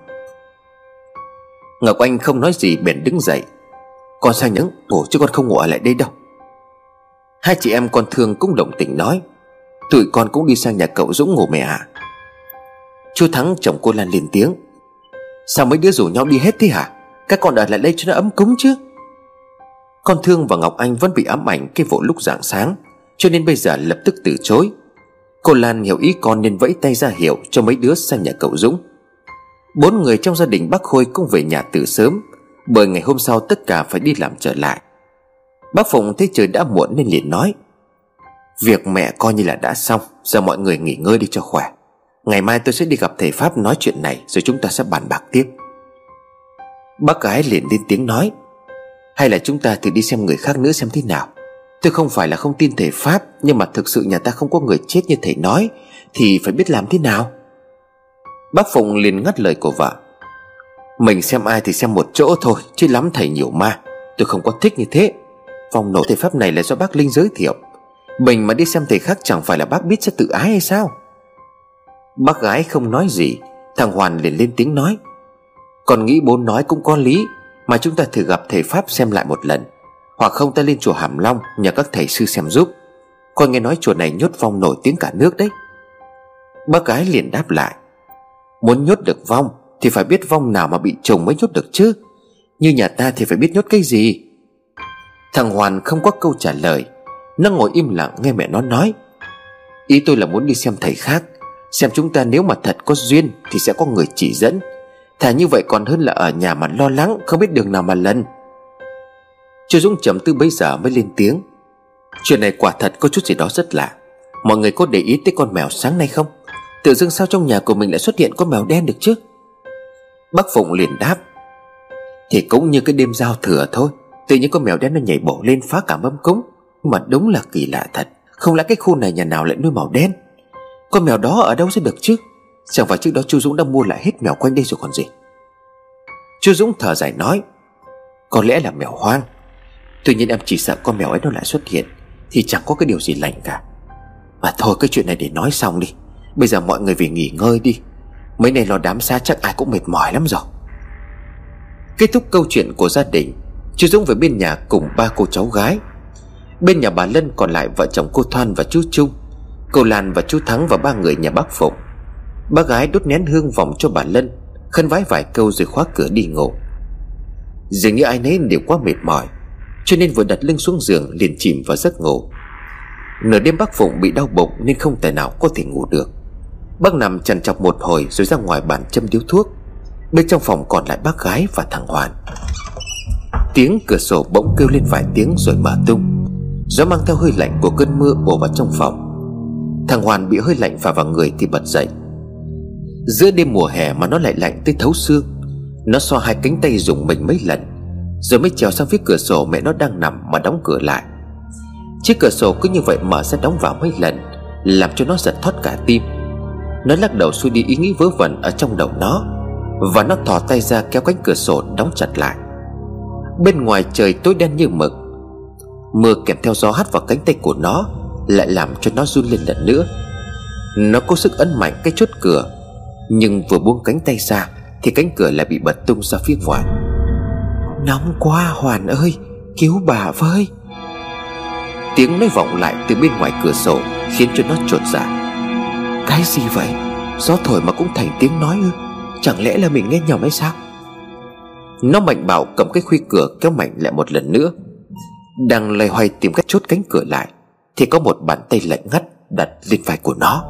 Ngọc Anh không nói gì, bèn đứng dậy. Con sang những ngủ chứ con không ngủ ở lại đây đâu. Hai chị em con thương cũng đồng tình nói, Tụi con cũng đi sang nhà cậu Dũng ngủ mẹ ạ. À. Chú Thắng, chồng cô Lan lên tiếng Sao mấy đứa rủ nhau đi hết thế hả? Các con ở lại đây cho nó ấm cúng chứ. Con Thương và Ngọc Anh vẫn bị ám ảnh Cái vụ lúc rạng sáng, Cho nên bây giờ lập tức từ chối. Cô Lan hiểu ý con nên vẫy tay ra hiệu Cho mấy đứa sang nhà cậu Dũng. Bốn người trong gia đình bác Khôi cũng về nhà từ sớm, Bởi ngày hôm sau tất cả phải đi làm trở lại. Bác Phụng thấy trời đã muộn nên liền nói, Việc mẹ coi như là đã xong, Giờ mọi người nghỉ ngơi đi cho khỏe. Ngày mai tôi sẽ đi gặp thầy Pháp nói chuyện này, Rồi chúng ta sẽ bàn bạc tiếp. Bác gái liền lên tiếng nói, Hay là chúng ta thử đi xem người khác nữa xem thế nào? Tôi không phải là không tin thầy Pháp, Nhưng mà thực sự nhà ta không có người chết như thầy nói, Thì phải biết làm thế nào? Bác Phụng liền ngắt lời của vợ, Mình xem ai thì xem một chỗ thôi, Chứ lắm thầy nhiều ma. Tôi không có thích như thế. Vòng nổ thầy Pháp này là do bác Linh giới thiệu. Mình mà đi xem thầy khác chẳng phải là bác biết sẽ tự ái hay sao? Bác gái không nói gì, Thằng Hoàn liền lên tiếng nói. Còn nghĩ bố nói cũng có lý, Mà chúng ta thử gặp thầy Pháp xem lại một lần. Hoặc không ta lên chùa Hàm Long Nhờ các thầy sư xem giúp. Con nghe nói chùa này nhốt vong nổi tiếng cả nước đấy. Bác gái liền đáp lại. Muốn nhốt được vong Thì phải biết vong nào mà bị trùng mới nhốt được chứ. Như nhà ta thì phải biết nhốt cái gì? Thằng Hoàn không có câu trả lời. Nó ngồi im lặng nghe mẹ nó nói. Ý tôi là muốn đi xem thầy khác. Xem chúng ta nếu mà thật có duyên Thì sẽ có người chỉ dẫn. Thà như vậy còn hơn là ở nhà mà lo lắng, Không biết đường nào mà lần Chú Dũng trầm tư bây giờ mới lên tiếng. Chuyện này quả thật có chút gì đó rất lạ. Mọi người có để ý tới con mèo sáng nay không? Tự dưng sao trong nhà của mình lại xuất hiện con mèo đen được chứ? Bác Phụng liền đáp. Thì cũng như cái đêm giao thừa thôi, Tự nhiên con mèo đen nó nhảy bổ lên phá cả mâm cúng. Mà đúng là kỳ lạ thật, Không lẽ cái khu này nhà nào lại nuôi màu đen? Con mèo đó ở đâu sẽ được chứ? Chẳng phải trước đó chú Dũng đã mua lại hết mèo quanh đây rồi còn gì. Chú Dũng thở dài nói, Có lẽ là mèo hoang. Tuy nhiên em chỉ sợ con mèo ấy nó lại xuất hiện, Thì chẳng có cái điều gì lành cả. Mà thôi, cái chuyện này để nói xong đi. Bây giờ mọi người về nghỉ ngơi đi. Mấy này lo đám xa chắc ai cũng mệt mỏi lắm rồi. Kết thúc câu chuyện của gia đình Chú Dũng về bên nhà cùng ba cô cháu gái. Bên nhà bà Lân còn lại vợ chồng cô Thoan và chú Trung. Cô Lan và chú Thắng và ba người nhà bác Phụng. Bác gái đốt nén hương vòng cho bà Lân Khân vái vài câu rồi khóa cửa đi ngủ. Dường như ai nấy đều quá mệt mỏi, Cho nên vừa đặt lưng xuống giường liền chìm vào giấc ngủ. Nửa đêm bác Phụng bị đau bụng Nên không thể nào có thể ngủ được. Bác nằm chằn chọc một hồi Rồi ra ngoài bàn châm điếu thuốc. Bên trong phòng còn lại bác gái và thằng Hoàn. Tiếng cửa sổ bỗng kêu lên vài tiếng rồi mở tung. Gió mang theo hơi lạnh của cơn mưa ùa vào trong phòng. Thằng Hoàn bị hơi lạnh phả vào người thì bật dậy. Giữa đêm mùa hè mà nó lại lạnh tới thấu xương, Nó so hai cánh tay dùng mình mấy lần, Rồi mới trèo sang phía cửa sổ mẹ nó đang nằm mà đóng cửa lại. Chiếc cửa sổ cứ như vậy mở ra đóng vào mấy lần, Làm cho nó giật thoát cả tim. Nó lắc đầu xuôi đi ý nghĩ vớ vẩn ở trong đầu nó, Và nó thò tay ra kéo cánh cửa sổ đóng chặt lại. Bên ngoài trời tối đen như mực, Mưa kèm theo gió hắt vào cánh tay của nó lại làm cho nó run lên lần nữa. Nó cố sức ấn mạnh cái chốt cửa, Nhưng vừa buông cánh tay ra Thì cánh cửa lại bị bật tung ra phía ngoài. Nóng quá Hoàn ơi, Cứu bà với. Tiếng nói vọng lại từ bên ngoài cửa sổ Khiến cho nó trột dạ. Cái gì vậy? Gió thổi mà cũng thành tiếng nói ư? Chẳng lẽ là mình nghe nhầm hay sao? Nó mạnh bạo cầm cái khuy cửa kéo mạnh lại một lần nữa, Đang loay hoay tìm cách chốt cánh cửa lại. Thì có một bàn tay lạnh ngắt đặt lên vai của nó.